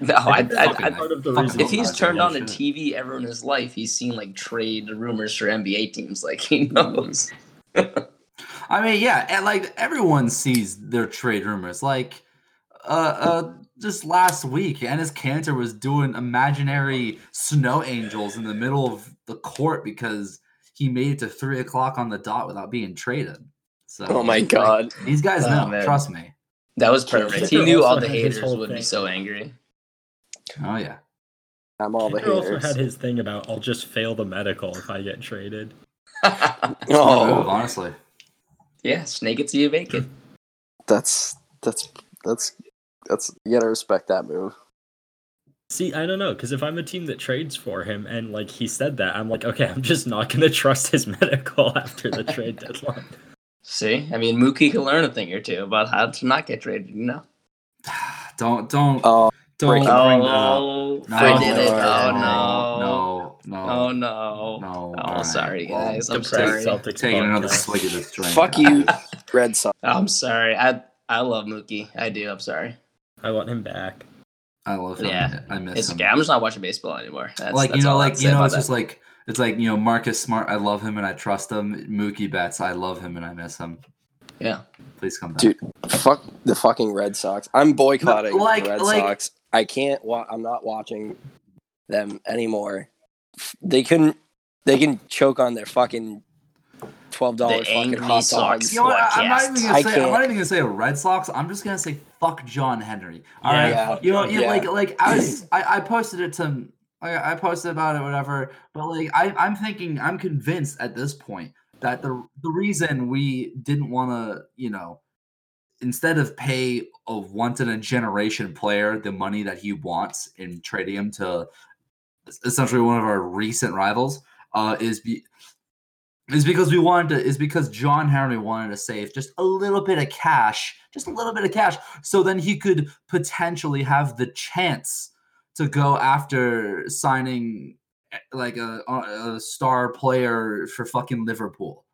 No, I, think I, I, part of the fucking reason. if he's turned on the bullshit. TV ever in his life, he's seen like trade rumors for NBA teams. Like he knows. I mean, yeah, and like everyone sees their trade rumors. Like, uh, uh, just last week, Enes Kanter was doing imaginary snow angels in the middle of the court because he made it to three o'clock on the dot without being traded. So, oh my like, god. these guys Oh, know. man. Trust me. That was perfect. He knew all the haters whole would be so angry. Oh yeah. I'm all the Cantor also had his thing about I'll just fail the medical if I get traded. *laughs* Smart oh. move, Oh, honestly. yeah, snake it till you make it. that's that's that's that's you gotta respect that move. See, I don't know, because if I'm a team that trades for him and like he said that, I'm like, okay, *laughs* I'm just not gonna trust his *laughs* medical after the trade deadline. See, I mean, Mookie can learn a thing or two about how to not get traded. You know. *sighs* Don't don't Oh, don't breaking- bring that oh, up. Oh, No, I did it. no, Oh no, no. no, no, Oh no. no. Oh, Alright, sorry, well, guys. I'm sorry. Celtics Taking another podcast. swig of this drink. fuck you, *laughs* Red Sox. I'm sorry. I I love Mookie. I do. I'm sorry. I want him back. I love him. Yeah, I miss It's him. okay. I'm just not watching baseball anymore. That's, like that's you know, all I have like you know, it's that. just like it's like you know, Marcus Smart. I love him and I trust him. Mookie Betts. I love him and I miss him. yeah. Please come back. Dude, fuck the fucking Red Sox. I'm boycotting like- the Red like- Sox. I can't. Wa- I'm not watching them anymore. They couldn't. They can choke on their fucking twelve dollars The fucking angry hot Sox. dogs. You know what? I- I'm not even gonna say. I'm can't. not even gonna say Red Sox. I'm just gonna say fuck John Henry. All Yeah, right. yeah, You know, you yeah. like like I was. I, I posted it to. I, I posted about it, whatever. But like I, I'm thinking, I'm convinced at this point that the the reason we didn't want to, you know, instead of pay a once in a generation player the money that he wants in trading him to essentially one of our recent rivals, uh, is be is because we wanted to is because John Henry wanted to save just a little bit of cash, just a little bit of cash, so then he could potentially have the chance to go after signing eh, like a, a a star player for fucking Liverpool.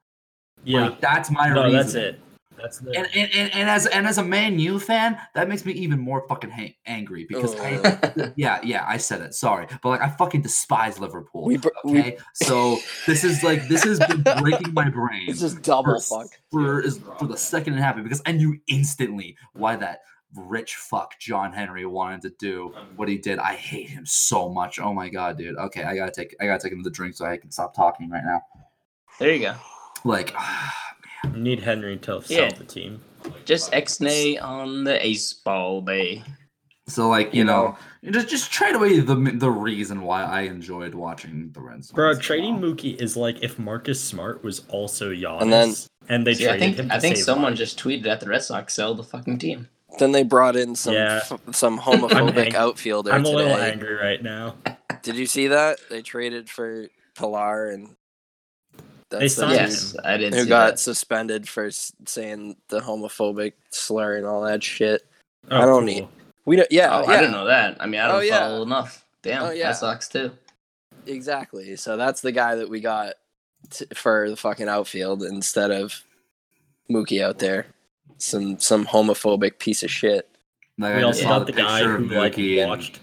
Yeah, Like, that's my no, reason. that's it. That's the. And, and, and, and as and as a Man U fan, that makes me even more fucking ha- angry because I *laughs* yeah yeah I said it sorry, but like I fucking despise Liverpool. We br- we- okay, so this is like this has been breaking my brain. It's just double for, fuck. for is for the second it half because I knew instantly why that rich fuck John Henry wanted to do what he did. I hate him so much. Oh my god, dude. Okay, I gotta take I gotta take another drink so I can stop talking right now. There you go. Like You need Henry to sell Yeah. the team. Just X-nay on the ace ball bay. So like you, You know, just just trade away the the reason why I enjoyed watching the Red Sox. Bro, trading Mookie is like if Marcus Smart was also Giannis, And then- and they See, I traded think him. To I think save someone lives. just tweeted at the Red Sox sell the fucking team. Then they brought in some Yeah. f- some *laughs* I'm homophobic outfielder I'm a today. little angry right now. Did you see that? They traded for Pillar and They that's the signed dude Yes, I did who see got that. suspended for saying the homophobic slur and all that shit. Oh, I don't cool. need. We don't. Yeah, oh, yeah, I didn't know that. I mean, I Oh, don't yeah. follow enough. Damn, Oh, yeah. that sucks too. exactly. So that's the guy that we got t- for the fucking outfield instead of Mookie out there. Some some homophobic piece of shit. Like, We I also saw got the guy who like Mookie and- watched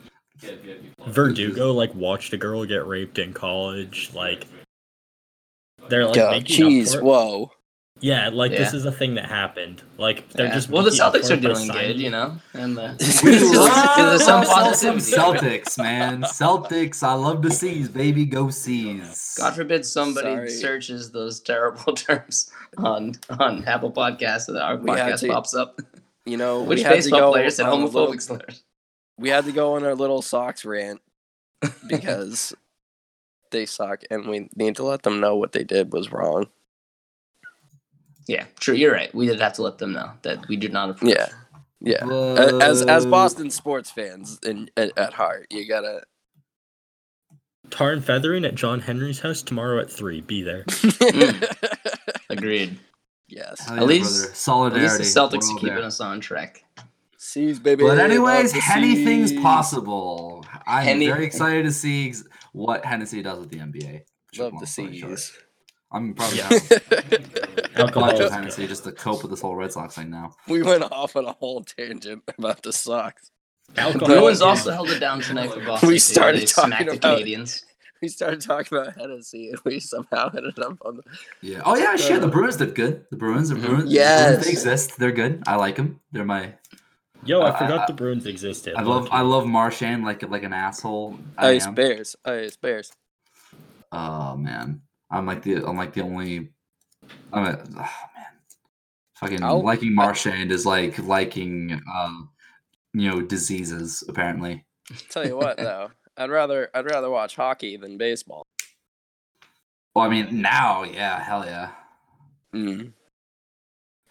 Verdugo like watched a girl get raped in college. Like they're like Yo, making up jeez, for it. whoa. Yeah, like this is a thing that happened. Like they're Yeah. just well, the making up Celtics for are it by doing signing- good, you know, and uh, We *laughs* *laughs* there's some some positivity. *laughs* Celtics, man. Celtics. I love the C's, baby. Go C's. God forbid somebody Sorry. searches those terrible terms on on Apple Podcasts and our We had podcast to- pops up. You know, Which we had to baseball go player said on a homophobic little- slurs? we had to go on our little socks rant because they suck and we need to let them know what they did was wrong. Yeah, true. You're right. We did have to let them know that we did not approve. Yeah. Yeah. A- As as Boston sports fans in at, at heart, you gotta *laughs* Tar and feathering at John Henry's house tomorrow at three. Be there. *laughs* Mm. Agreed. yes. Hell At least- brother. At least the Celtics We're are keeping there. us on track. C's baby. But anyways, anything's C's. possible. I'm Henny- very excited to see ex- what Hennessy does with the NBA. Love Long the story I'm probably Yeah. having a Alcohol bunch of Hennessy just to cope with this whole Red Sox thing now. we went off on a whole tangent about the Sox. Alcohol Bruins is also held it down tonight for Boston. We started They talking smacked the about- Canadians. We started talking about Hennessy and we somehow ended up on the Yeah. Oh yeah, shit. The Bruins did good. The Bruins, the Mhm. Bruins, the Yes. Bruins, they exist. They're good. I like them. They're my. Yo, I I- forgot I- the Bruins existed. I love. low-key. I love Marchand like like an asshole. I Ice am. Bears. Ice Bears. Oh man, I'm like the I'm like the only. I'm a, oh, man, fucking I'll- liking Marchand is like liking um, you know, diseases apparently. Tell you what though, I'd rather I'd rather watch hockey than baseball. Well, I mean now, yeah, hell yeah. Mm.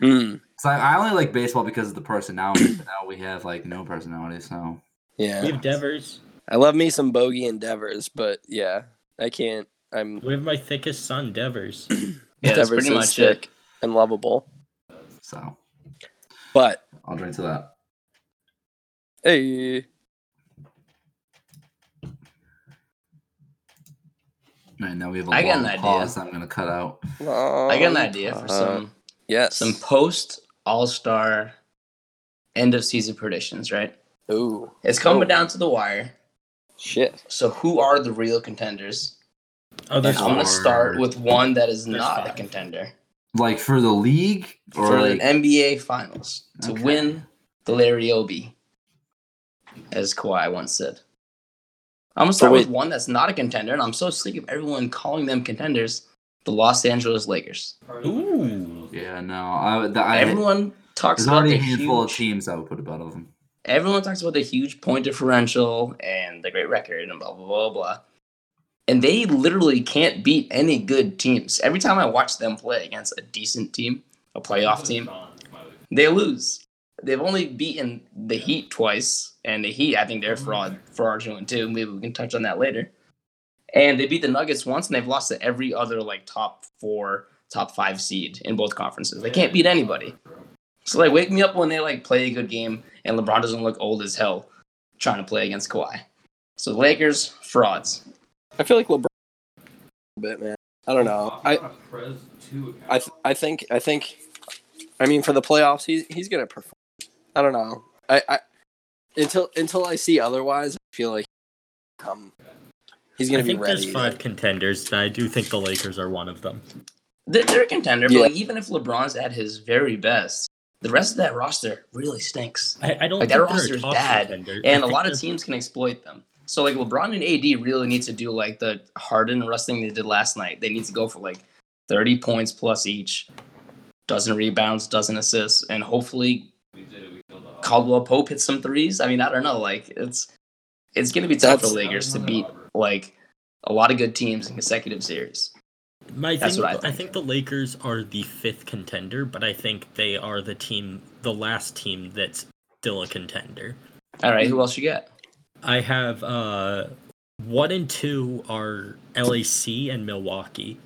Mm. So I, I only like baseball because of the personality. but now we have like no personality, so Yeah. We have Devers. I love me some Bogey and Devers, but yeah, I can't. I'm We have my thickest son, Devers. *clears throat* Yeah, that's Devers pretty is much it. and lovable. so But I'll drink to that. hey, Right now we have a I got long an idea. pause that I'm gonna cut out. I got an idea for uh, some yes, some post All Star end of season predictions. Right, Ooh, it's coming Oh. down to the wire. shit. So who are the real contenders? Oh, there's I'm gonna start with one that is There's not a contender Like for the league or for like, the NBA Finals to Okay. win the Larry Obi, as Kawhi once said. I'm gonna start wait. with one that's not a contender, and I'm so sick of everyone calling them contenders. The Los Angeles Lakers. Ooh. yeah, no, I, the, I everyone talks there's about already the a handful of huge. teams I would put above them. Everyone talks about the huge point differential and the great record and blah blah blah blah. And they literally can't beat any good teams. Every time I watch them play against a decent team, a playoff team, they lose. They've only beaten the Heat twice, and the Heat, I think they're fraud fraudulent too. Maybe we can touch on that later. And they beat the Nuggets once, and they've lost to every other like top four, top five seed in both conferences. They can't beat anybody. So like, wake me up when they like play a good game, and LeBron doesn't look old as hell trying to play against Kawhi. So Lakers frauds. I feel like LeBron a bit, man. I don't know. I I th- I think I think I mean for the playoffs he's he's gonna perform. I don't know. I, I until until I see otherwise, I feel like um he's gonna I be think ready. there's five contenders, and I do think the Lakers are one of them. They're, they're a contender, Yeah. but like, even if LeBron's at his very best, the rest of that roster really stinks. I, I don't Like think that they're roster is bad, contender. and I a lot of teams can exploit them. So like LeBron and AD really need to do like the Harden and Russ thing they did last night. They need to go for like 30 points plus each, dozen rebounds, dozen assists, and hopefully Caldwell Pope hits some threes. I mean, I don't know. Like it's it's gonna be tough for That's- Lakers to beat like a lot of good teams in consecutive series. My That's thing, what I I think. think the Lakers are the fifth contender, but I think they are the team, the last team that's still a contender. All right, who else you got? I have uh one and two are LAC and Milwaukee.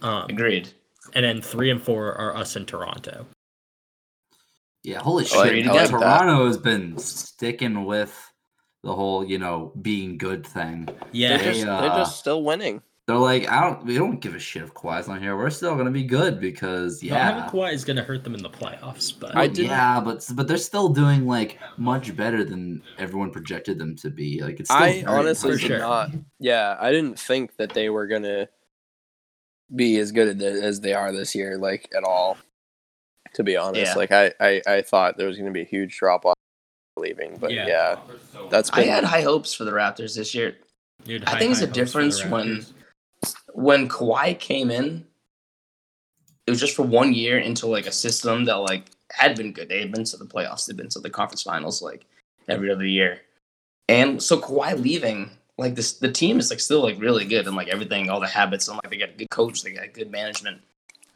Um, Agreed. and then three and four are us in Toronto. Yeah, holy I like- shit. I like that. Toronto has been sticking with the whole, you know, being good thing. Yeah, they're just They, they're uh, just still winning. They're like, I don't we don't give a shit if Kawhi's not here. We're still gonna be good because Not having yeah. Kawhi is going to hurt them in the playoffs, but I Well, didn't- yeah, but but they're still doing like much better than everyone projected them to be. Like it's still I honestly did sure. not. Yeah, I didn't think that they were gonna be as good as they are this year, like at all. To be honest, Yeah. like I, I, I thought there was gonna be a huge drop off leaving, but Yeah. yeah, that's I had high hopes for the Raptors this year. Dude, I think it's a hopes for the difference when- Raptors. when Kawhi came in, it was just for one year into like a system that like had been good. They had been to the playoffs, they've been to the conference finals like every other year. And so Kawhi leaving, like this the team is like still like really good and like everything, all the habits and like they got a good coach, they got good management.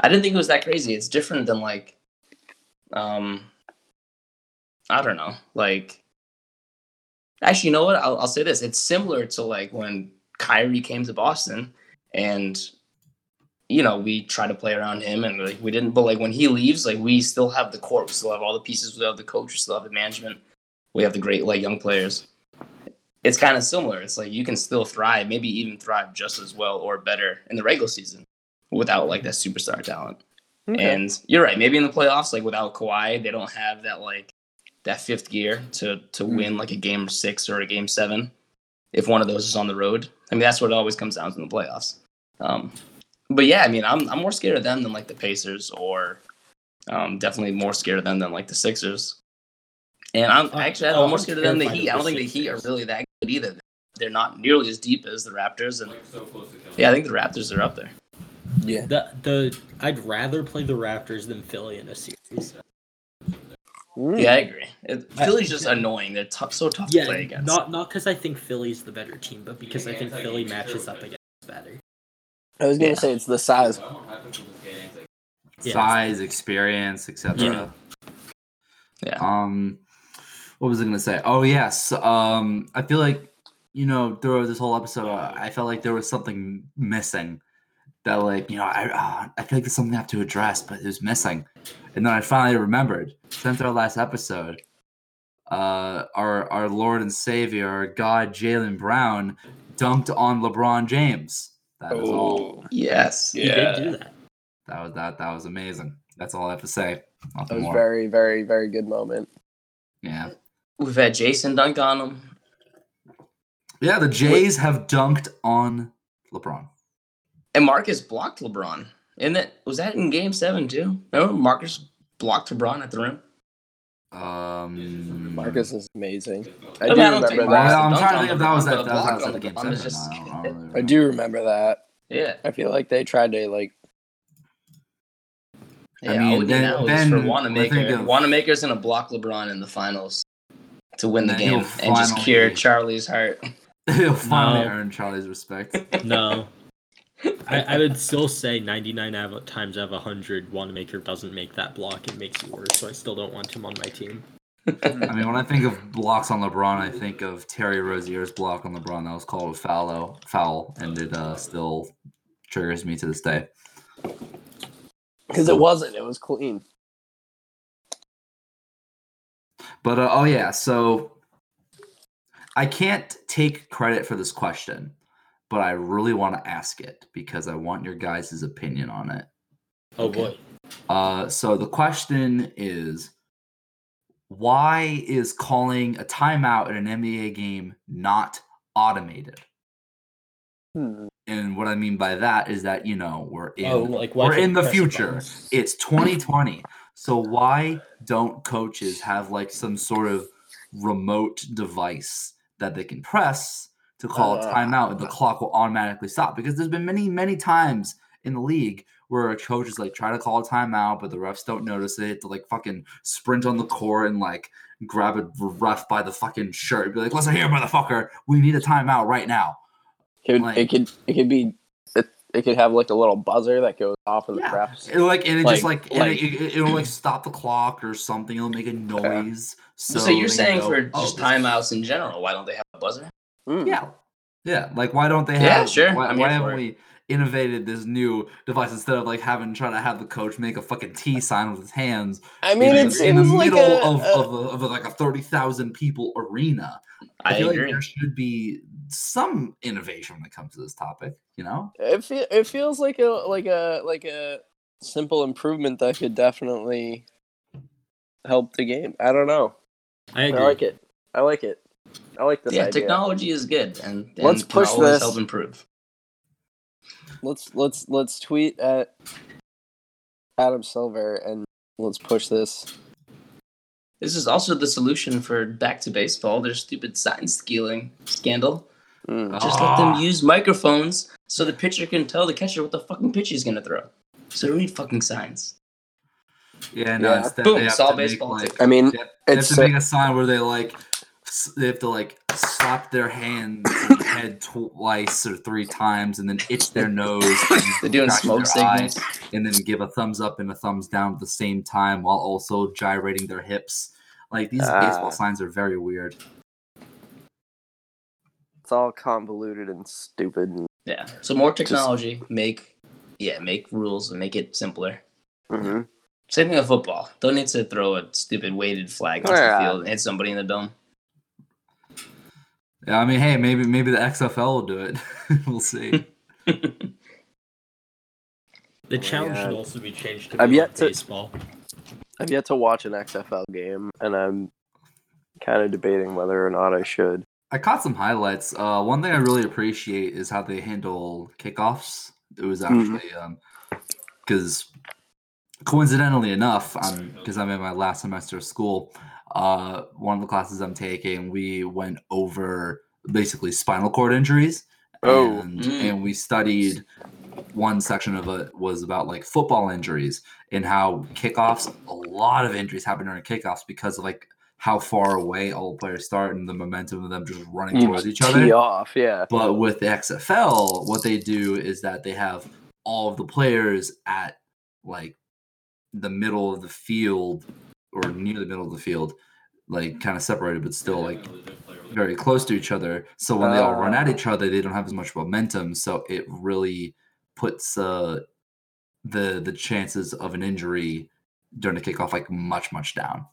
I didn't think it was that crazy. It's different than like um I don't know, like actually you know what? I'll, I'll say this. It's similar to like when Kyrie came to Boston and you know we try to play around him and like we didn't but like when he leaves like we still have the core we still have all the pieces. We have the coach. We still have the management. We have the great like young players. It's kind of similar. It's like you can still thrive maybe even thrive just as well or better in the regular season without like that superstar talent. And you're right. Maybe in the playoffs like without Kawhi they don't have that like that fifth gear to to win like a game six or a game seven if one of those is on the road. I mean, that's what it always comes down to in the playoffs. Um, but yeah, I mean, I'm I'm more scared of them than like the Pacers, or um, definitely more scared of them than like the Sixers. And I'm Uh, actually oh, I'm more scared of them than the Heat. I don't think the Heat are really that good either. They're not nearly as deep as the Raptors, and yeah, I think the Raptors are up there. yeah. The the I'd rather play the Raptors than Philly in a series. Mm. Yeah, I agree. It, I- Philly's just annoying. They're tough, so tough Yeah, to play against. not not because I think Philly's the better team, but because I think Philly matches up against better. I was gonna Yeah. say it's the size. Yeah. size, experience, etc. Yeah. Um, what was I gonna say? Oh yes. Um, I feel like you know throughout this whole episode, uh, I felt like there was something missing. That like you know I uh, I feel like there's something I have to address, but it was missing. And then I finally remembered since our last episode, uh, our our Lord and Savior, our God Jaylen Brown, dunked on LeBron James. That is all. Yes. He did do that. That was that. That was amazing. That's all I have to say. that was more. very, very, very good moment. yeah. We've had Jayson dunk on them. Yeah, the Jays have dunked on LeBron. And Marcus blocked LeBron. And that was that in game seven too? Remember Marcus blocked LeBron at the rim? Um, Marcus is amazing. I I do mean, I remember that. I'm trying to think if that was that. That was block the game seven. just- I don't- I don't really I do remember that. Yeah. I feel like they tried to like. Yeah, I mean, all we then- need now is then for Wanamaker. thinking- Wanamaker's gonna block LeBron in the finals to win the And then he'll game and just cure Charlie's heart. *laughs* He'll finally No. earn Charlie's respect. No. *laughs* I, I would still say 99 out of- times out of 100, Wanamaker doesn't make that block. It makes you worse, so I still don't want him on my team. *laughs* I mean, when I think of blocks on LeBron, I think of Terry Rozier's block on LeBron that was called a foul, foul, and it uh, still triggers me to this day. Because it wasn't. It was clean. But uh, oh yeah, so I can't take credit for this question, but I really want to ask it because I want your guys' opinion on it. Oh boy. Uh, so the question is, why is calling a timeout in an NBA game not automated? Hmm. And what I mean by that is that you know we're in Oh, like, we're in the future. button? It's 2020. So why don't coaches have like some sort of remote device that they can press to call a Uh. timeout and the clock will automatically stop? Because there's been many, many times in the league where a coach is like try to call a timeout, but the refs don't notice it. To like fucking sprint on the court and like grab a ref by the fucking shirt, be like, "Listen here, motherfucker, we need a timeout right now." It, Like- it could it could be it, it could have like a little buzzer that goes off of the Yeah. refs. It, like and it just Like- like, and it, it, it'll like stop the clock or something. It'll make a noise. So, So, you're saying know, for oh, just timeouts in general, why don't they have a buzzer? Mm. Yeah, yeah. Like why don't they have? Yeah, sure, Why, why haven't we innovated this new device instead of like having trying to have the coach make a fucking T sign with his hands? I mean, in, it the- in the seems like middle a- of, a- of, a, of a, like a thirty thousand people arena. I feel agree. like there should be some innovation when it comes to this topic. You know? It fe- it feels like a like a like a simple improvement that could definitely help the game. I don't know. I I, like it. I like it. I like this yeah, idea. technology is good, and, and Let's push always this. help improve. Let's let's let's tweet at Adam Silver and let's push this. This is also the solution for back to baseball. Their stupid sign stealing scandal. Mm. Just let them use microphones so the pitcher can tell the catcher what the fucking pitch he's gonna throw. So don't need fucking signs. Yeah. No. Yeah. Instead Boom, they have solve to make, baseball like. I mean, They have, they have it's to so- make a sign where they like s- they have to like slap their hands in the head twice or three times and then itch their nose. *laughs* They're doing smoke their eye, signals. and then give a thumbs up and a thumbs down at the same time while also gyrating their hips. Like these Ah. baseball signs are very weird. It's all convoluted and stupid. And, Yeah. So more technology, make yeah, make rules and make it simpler. Mhm. Same thing with football. Don't need to throw a stupid weighted flag onto Yeah. the field and hit somebody in the dome. Yeah, I mean, hey, maybe maybe the XFL will do it. *laughs* we'll see. *laughs* The challenge yeah. should also be changed to I've be yet to- baseball. I've yet to watch an XFL game, and I'm kind of debating whether or not I should. I caught some highlights. Uh, one thing I really appreciate is how they handle kickoffs. It was Mhm. actually um because coincidentally enough, um, because I'm in my last semester of school, uh, one of the classes I'm taking, we went over basically spinal cord injuries. Oh. and, Mm. and we studied one section of it was about like football injuries and how kickoffs a lot of injuries happen during kickoffs because of like how far away all the players start and the momentum of them just running You towards each other off, yeah. but with the xfl what they do is that they have all of the players at like the middle of the field or near the middle of the field like kind of separated but still like very close to each other. So when they all run at Ah. each other, they don't have as much momentum. So it really puts uh, the the chances of an injury during the kickoff like much much down.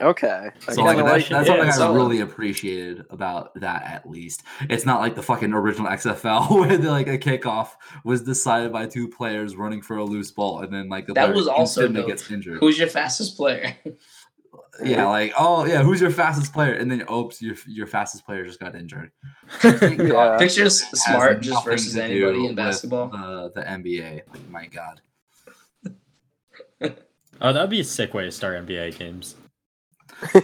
Okay. So like kinda that's, like that's something Yeah, I solid. really appreciated about that. At least it's not like the fucking original XFL *laughs* where the, like a kickoff was decided by two players running for a loose ball, and then like the That was also gets injured. Who's your fastest player? *laughs* Yeah, like oh yeah, who's your fastest player? And then oops, your your fastest player just got injured. *laughs* Yeah. Pictures smart just versus anybody do in with basketball. Uh, the, the NBA, like, my God. Oh, that'd be a sick way to start NBA games. *laughs*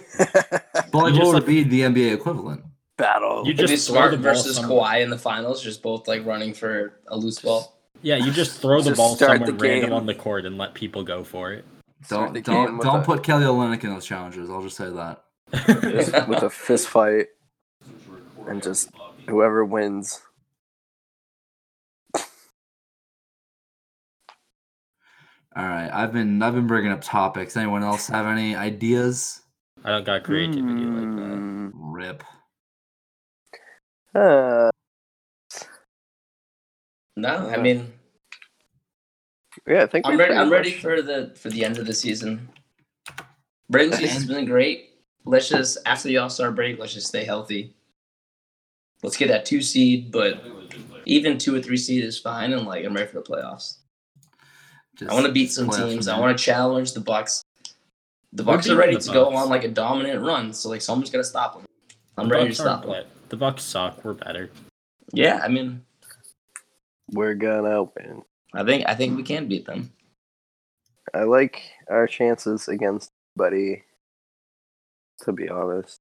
But like, just, would like- be the NBA equivalent? Battle. You It'd be just smart versus somewhere. Kawhi in the finals, just both like running for a loose ball. Yeah, you just throw the Just ball somewhere the random on the court and let people go for it. Don't don't don't a- put Kelly Olynyk in those challenges. I'll just say that. *laughs* with a fist fight and just whoever wins. All right, I've been I've been bringing up topics. Anyone else have any ideas? I don't got creativity like that. Hmm. Rip. Uh, No, I mean, yeah, I think I'm ready. I'm ready for the for the end of the season. Regular season's been great. Let's just after the All Star break, let's just stay healthy. Let's get that two seed, but even two or three seed is fine. And like, I'm ready for the playoffs. Just I want to beat some teams. I want to challenge the Bucks. The Bucks are ready the to go on like a dominant run. So like, someone's gonna stop them. I'm The ready to Bucks stop them. The Bucks suck. We're better. Yeah, I mean, We're gonna win. I think I think we can beat them. I like our chances against Buddy. To be honest,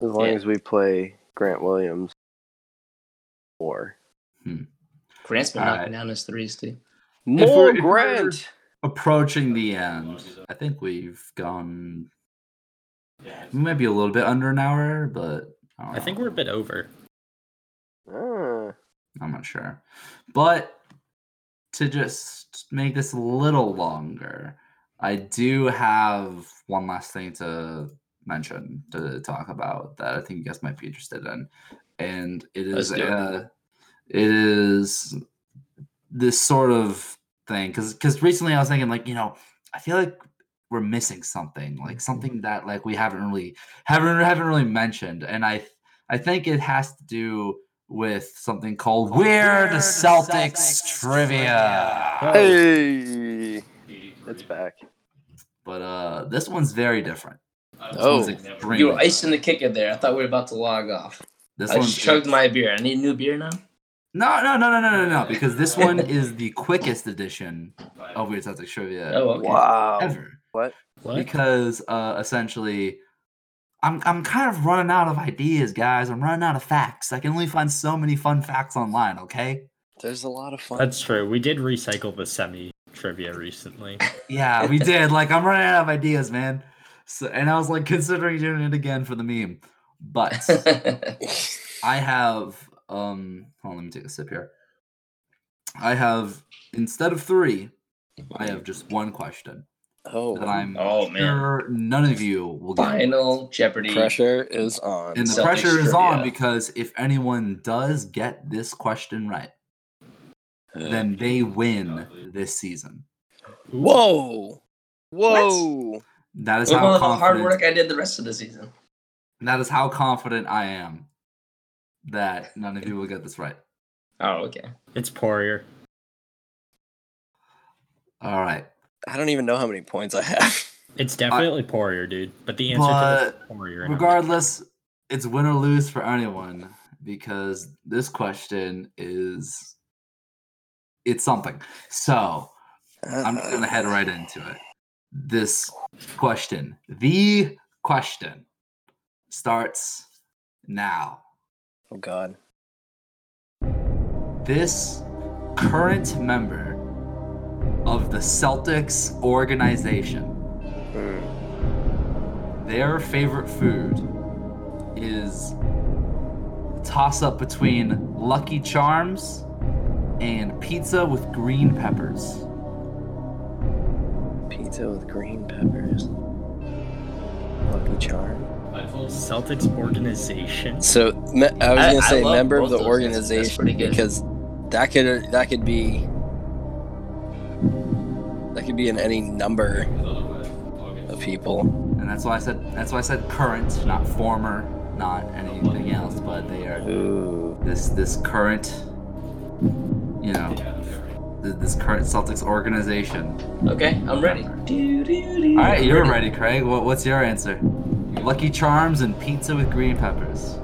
as long Yeah. as we play Grant Williams, or hmm. Grant's been All knocking right. down his threes too. more if we're- Grant. Approaching the end. I think we've gone. We might be a little bit under an hour, but I, don't I think we're a bit over. Ah, I'm not sure. But to just make this a little longer, I do have one last thing to mention to talk about that I think you guys might be interested in, and it is Let's do it. uh, it is this sort of thing because because recently I was thinking like you know I feel like we're missing something like something that like we haven't really haven't haven't really mentioned, and I I think it has to do with something called Weird Celtics Trivia. hey, it's back. But uh, this one's very different. This Oh. You were icing the kicker there. I thought we were about to log off. This I one's just chugged my beer. I need new beer now. No, no, no, no, no, no, no, *laughs* because this one is the quickest edition of Weird Celtics Trivia Oh, okay. Wow. ever. What? What? Because uh, essentially, I'm I'm kind of running out of ideas, guys. I'm running out of facts. I can only find so many fun facts online. Okay. There's a lot of fun. That's true. We did recycle the semi trivia recently. *laughs* Yeah, we did. Like I'm running out of ideas, man. So, and I was like considering doing it again for the meme, but *laughs* I have um. Hold on, let me take a sip here. I have instead of three, I have just one question oh, that I'm Oh, man. sure none of you will get. Final Jeopardy. pressure is on. And the Celtics pressure is on because if anyone does get this question right, then they win this season. Whoa, whoa. That is Look how all the hard work I did the rest of the season. That is how confident I am that none of you will get this right. Oh, okay. It's Poirier. All right. I don't even know how many points I have. It's definitely Poirier, dude. But the answer to But this is Poirier. and I'm regardless, it's win or lose for anyone because this question is it's something. So I'm just gonna head right into it. This question, the question, starts now. Oh God. This current member of the Celtics organization, hmm. their favorite food is a toss up between Lucky Charms and pizza with green peppers. Pizza with green peppers. Lucky Charm. Celtics organization. So me- I was I- gonna I say love member of the those answers. That's organization because that could that could be that could be in any number of people. And that's why I said that's why I said current, not former, not anything else, but they are Ooh. this this current you know this current Celtics organization. Okay, I'm ready. All right, you're ready, Craig. What, what's your answer? Lucky Charms and pizza with green peppers.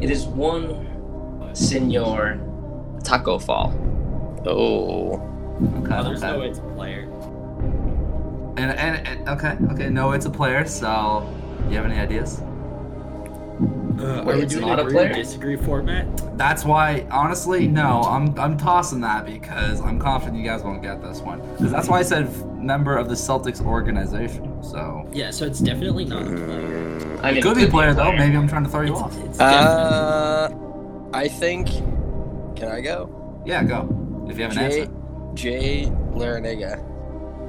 It is one Senor Tacko Fall. Oh. Okay. Oh, there's no way it's a player. And, and, and okay, okay. No, it's a player. So, you have any ideas? Uh, Wait, are we it's doing not a agree player? disagree format? That's why, honestly, no. I'm I'm tossing that because I'm confident you guys won't get this one. 'Cause that's why I said member of the Celtics organization. So Yeah, so it's definitely not a player. I mean, it could be a player though. Maybe I'm trying to throw you It's, off. it's definitely. Uh, I think. Can I go? Yeah, go. If you have an Jay answer. Jay Larrañaga.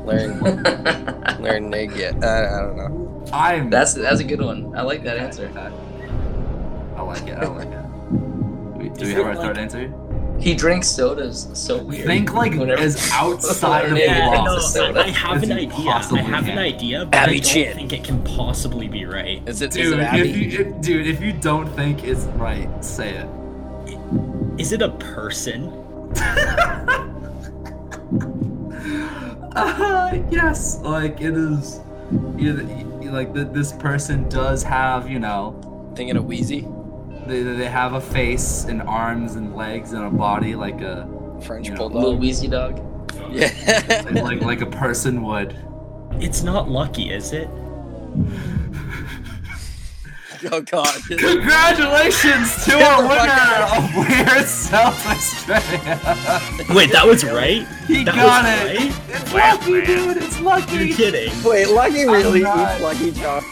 Learn, learn Nig yet? I, I don't know. I'm. That's that's a good one. I like that answer. I like it. I don't like it. Wait, do we have it our like- third answer? He drinks sodas. So weird. Think like *laughs* Whenever- as outside of *laughs* the Yeah, Yeah, box. no, soda. I, I have an idea. I have can. an idea, but I Abby don't Chin. think it can possibly be right. Is it? Is Dude, it if you, if, dude, if you don't think it's right, say it. Is it a person? *laughs* Uh, yes, like it is. You, you- like th- this person does have, you know, Thinking of Wheezy, they, they have a face and arms and legs and a body like a French You know, Little bulldog. Wheezy dog. Yeah. *laughs* like like a person would. It's not lucky, is it? oh God. Congratulations to Get our winner out. of Weird Celtics Trivia. Wait, that was right? He That got was it. right? It's lucky, dude. It's lucky. You're kidding. Wait, Lucky really eats Lucky Charms.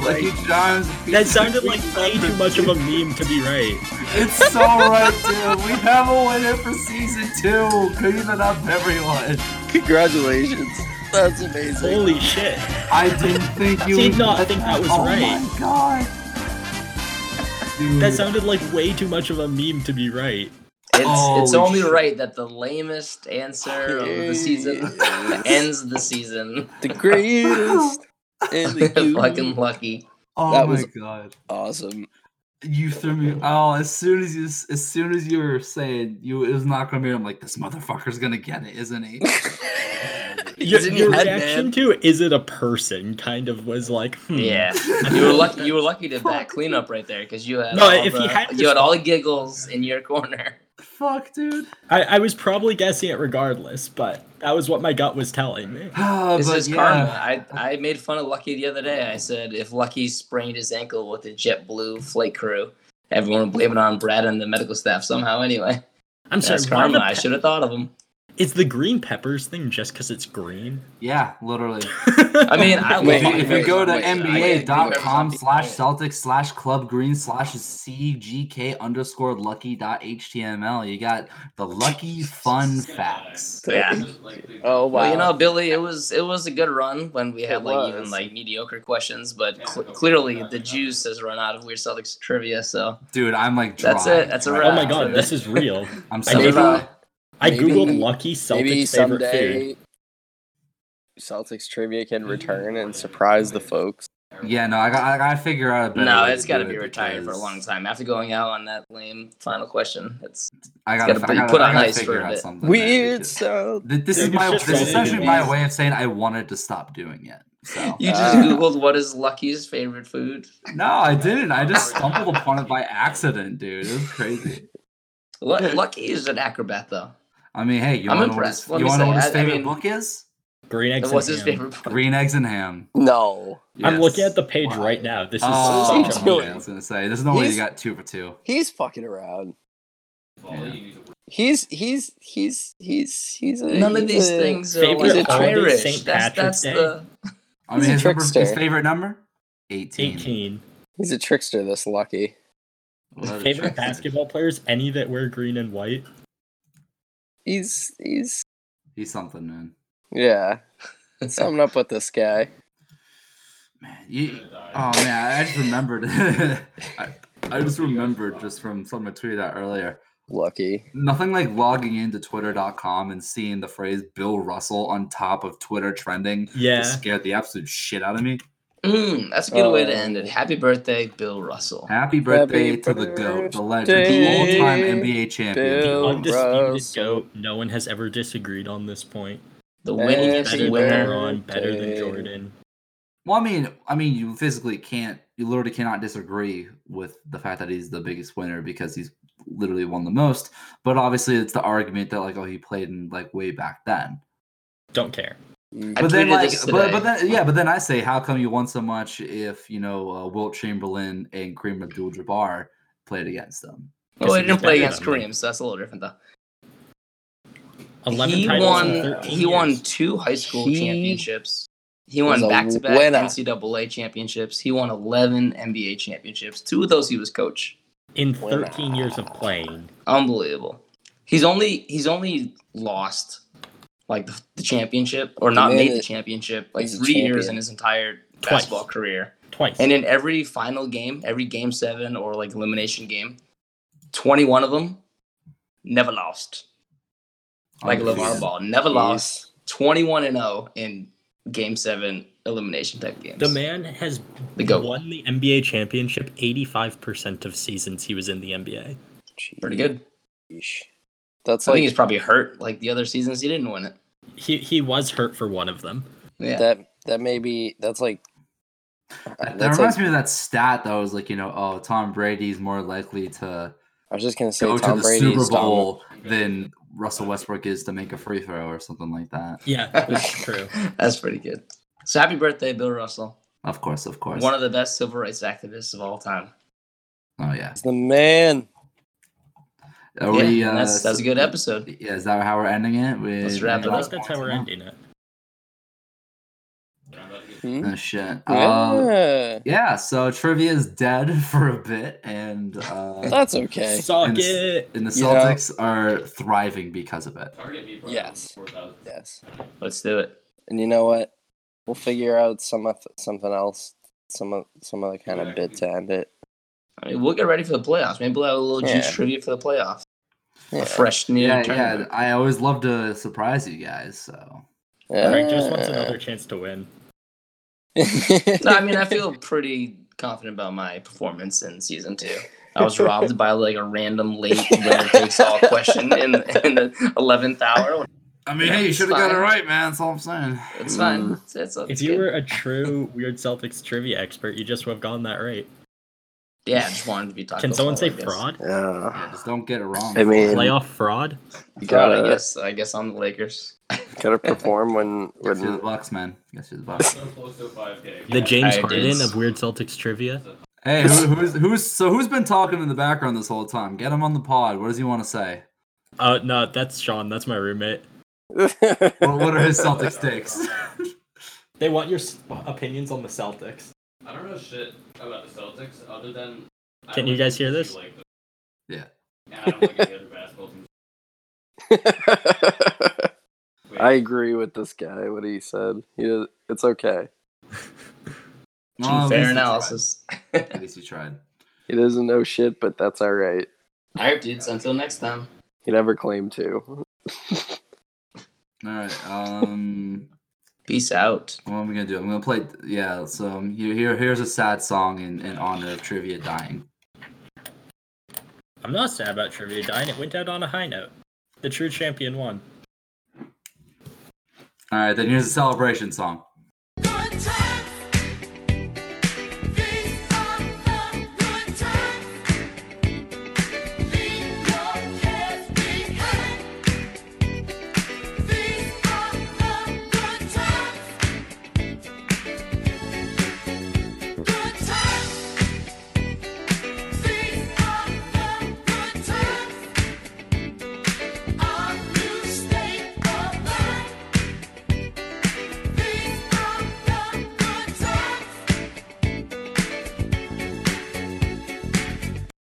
Lucky Charms. That *laughs* sounded like way too much of a meme to be right. It's so right, dude. We have a winner for season two. Cream it up, everyone. Congratulations. That's amazing. Holy shit. I didn't think you Did would not get think that was oh right. Oh my god. Dude. That sounded like way too much of a meme to be right. It's it's only shit. right that the lamest answer of the season *laughs* ends the season. *laughs* The greatest in *laughs* the universe. Fucking lucky. oh that my was- god. awesome. You threw me. Oh, as soon as you, as soon as you were saying you, it was not gonna be. I'm like, this motherfucker's gonna get it, isn't he? *laughs* *laughs* Your, your your head, reaction man. to is it a person kind of was like, hmm. Yeah, you were lucky. You were lucky to back cleanup right there because you had No, all if the, he had you had all the giggles in your corner. Fuck, dude. I, I was probably guessing it regardless, but that was what my gut was telling me. *sighs* Ah, This is yeah. karma. I, I made fun of Lucky the other day. I said if Lucky sprained his ankle with a JetBlue flight crew, everyone would blame it on Brad and the medical staff somehow. Anyway, I'm sorry, that's karma. the I should have thought of him. Is the green peppers thing just because it's green? Yeah, literally. *laughs* I mean, I if you, if you go to wait, I gotta nba.com slash celtics slash club green slash cgk underscore lucky dot html you got the lucky fun facts Yeah. Oh wow. Well, you know, Billy, it was it was a good run when we had It like even like mediocre questions, but cl- clearly the juice has run out of Weird Celtics trivia. So dude i'm like dry That's it. That's a right wrap. Oh my god, this is real. *laughs* i'm I so maybe- dry. I Maybe- googled Lucky Celtics maybe favorite food. Celtics trivia can return and surprise the folks. yeah no i got i gotta figure out a better no, way it's to got to do be it retired for a long time. After going out on that lame final question, it's i gotta, gotta I be gotta, put I on gotta ice for a bit. Weird so th- this is my this is so essentially my way of saying i wanted to stop doing it so *laughs* you just Uh, googled what is Lucky's favorite food. no i didn't i just stumbled upon it by accident dude it was crazy Lu- Lucky is an acrobat though. I mean, hey, you I'm want to know what his, you wanna know say, what his I- I favorite mean- book is? Green eggs. What's and his ham. favorite book? Green eggs and ham. No. I'm looking at the page Wow. right now. This is Oh, he's such a doing? I was gonna say, there's no way you got two for two. He's fucking around. Yeah. He's he's he's he's he's a, None of these a- things are Favorite like holiday, Irish. St. That's that's Day? the I mean, his, number, his favorite number? 18. 18. He's a trickster. This lucky. What Favorite trickster. basketball players? Any that wear green and white? He's he's He's something, man. yeah. *laughs* Something up with this guy. Man, you, oh man, I just remembered. *laughs* I, I just remembered just from something I tweeted out earlier. Lucky. Nothing like logging into twitter.com and seeing the phrase Bill Russell on top of Twitter trending Yeah. just scared the absolute shit out of me. Mm, that's a good way to end it. Happy birthday, Bill Russell. Happy birthday Happy to the GOAT, the legend, the all-time NBA champion. Bill Undisputed Russell. goat. No one has ever disagreed on this point. The Happy winningest Better than winner. LeBron, better than. Jordan. Well, I mean, I mean, you physically can't, you literally cannot disagree with the fact that he's the biggest winner because he's literally won the most. But obviously, it's the argument that like, oh, he played in like way back then. Don't care. I but then, like, this but, today. but then, yeah, but then I say, how come you won so much if you know uh, Wilt Chamberlain and Kareem Abdul-Jabbar played against them? Oh, he didn't play against better Kareem, so that's a little different though. 11 he won. 13 He won two high school He championships. He won back-to-back winner. NCAA championships. He won 11 NBA championships. Two of those he was coach. in 13 years of playing. Unbelievable. He's only he's only lost like the, the championship, or not made the championship, like he's a three years in his entire Twice. basketball career. Twice. And in every final game, every game seven or like elimination game, 21 of them never lost. Like LaVar Ball, never lost. 21 and 0 in game seven elimination type games. the man has The GOAT. won the NBA championship 85% of seasons he was in the NBA. Pretty good. Sheesh. That's I think he's probably hurt like the other seasons he didn't win it. He he was hurt for one of them. Yeah. that. That may be. That's like. That, that reminds like. me of that stat that was like, you know, oh, Tom Brady's more likely to I was just gonna say go Tom to the Brady's Super dominant. Bowl than Russell Westbrook is to make a free throw or something like that. Yeah, that's *laughs* true. That's pretty good. So happy birthday, Bill Russell. Of course, of course. One of the best civil rights activists of all time. oh yeah. He's the man. Are yeah, we, uh, that's that's a good episode. Yeah, is that how we're ending it? We, Let's wrap it I up. think that's how we're ending it. Hmm? Oh shit. Um, Yeah. yeah, so trivia is dead *laughs* for a bit, and uh, *laughs* That's okay. Suck and, the- it. and the You know- Celtics are thriving because of it. Yes. Yes. Let's do it. And you know what? We'll figure out some of something else, some of some other kind of bit to end it. I mean, we'll get ready for the playoffs. Maybe we'll have a little juice trivia for the playoffs. Yeah. A fresh new Yeah, yeah. I always love to surprise you guys. So Craig just wants another chance to win. *laughs* No, I mean, I feel pretty confident about my performance in season two. I was *laughs* robbed by like a random late winner takes all question in, in the eleventh hour. I mean, Yeah, hey, you should have got it right, man. That's all I'm saying. It's fine. Mm. It's, it's, If it's you good. were a *laughs* true Weird Celtics trivia expert, you just would have gone that right. Yeah, I just wanted to be talking. Can someone say fraud? Yeah. Yeah, just don't get it wrong. I mean, Playoff fraud? you God, I gotta guess I guess I'm the Lakers. *laughs* gotta perform when Guess you're the when Bucks, man. Guess you're the Bucks. *laughs* The James I Harden did. of Weird Celtics trivia? hey, who, who's who's so who's been talking in the background this whole time? Get him on the pod. What does he want to say? Uh, no, that's Sean. That's my roommate. What, what are his Celtics takes? *laughs* They want your opinions on the Celtics. I don't know shit about the Celtics other than. Can you guys hear this? like them, yeah. and I don't like any other basketball teams. *laughs* I agree with this guy. What he said. He, it's okay. Well, at Fair he analysis. tried. At least he tried. He doesn't know shit, but that's all right. All right, dudes. Until next time. He never claimed to. *laughs* All right. Um, Peace out. what am I gonna do? I'm gonna play. Yeah. So um, here, here, here's a sad song in, in honor of trivia dying. I'm not sad about trivia dying. It went out on a high note. The true champion won. All right. Then here's a celebration song.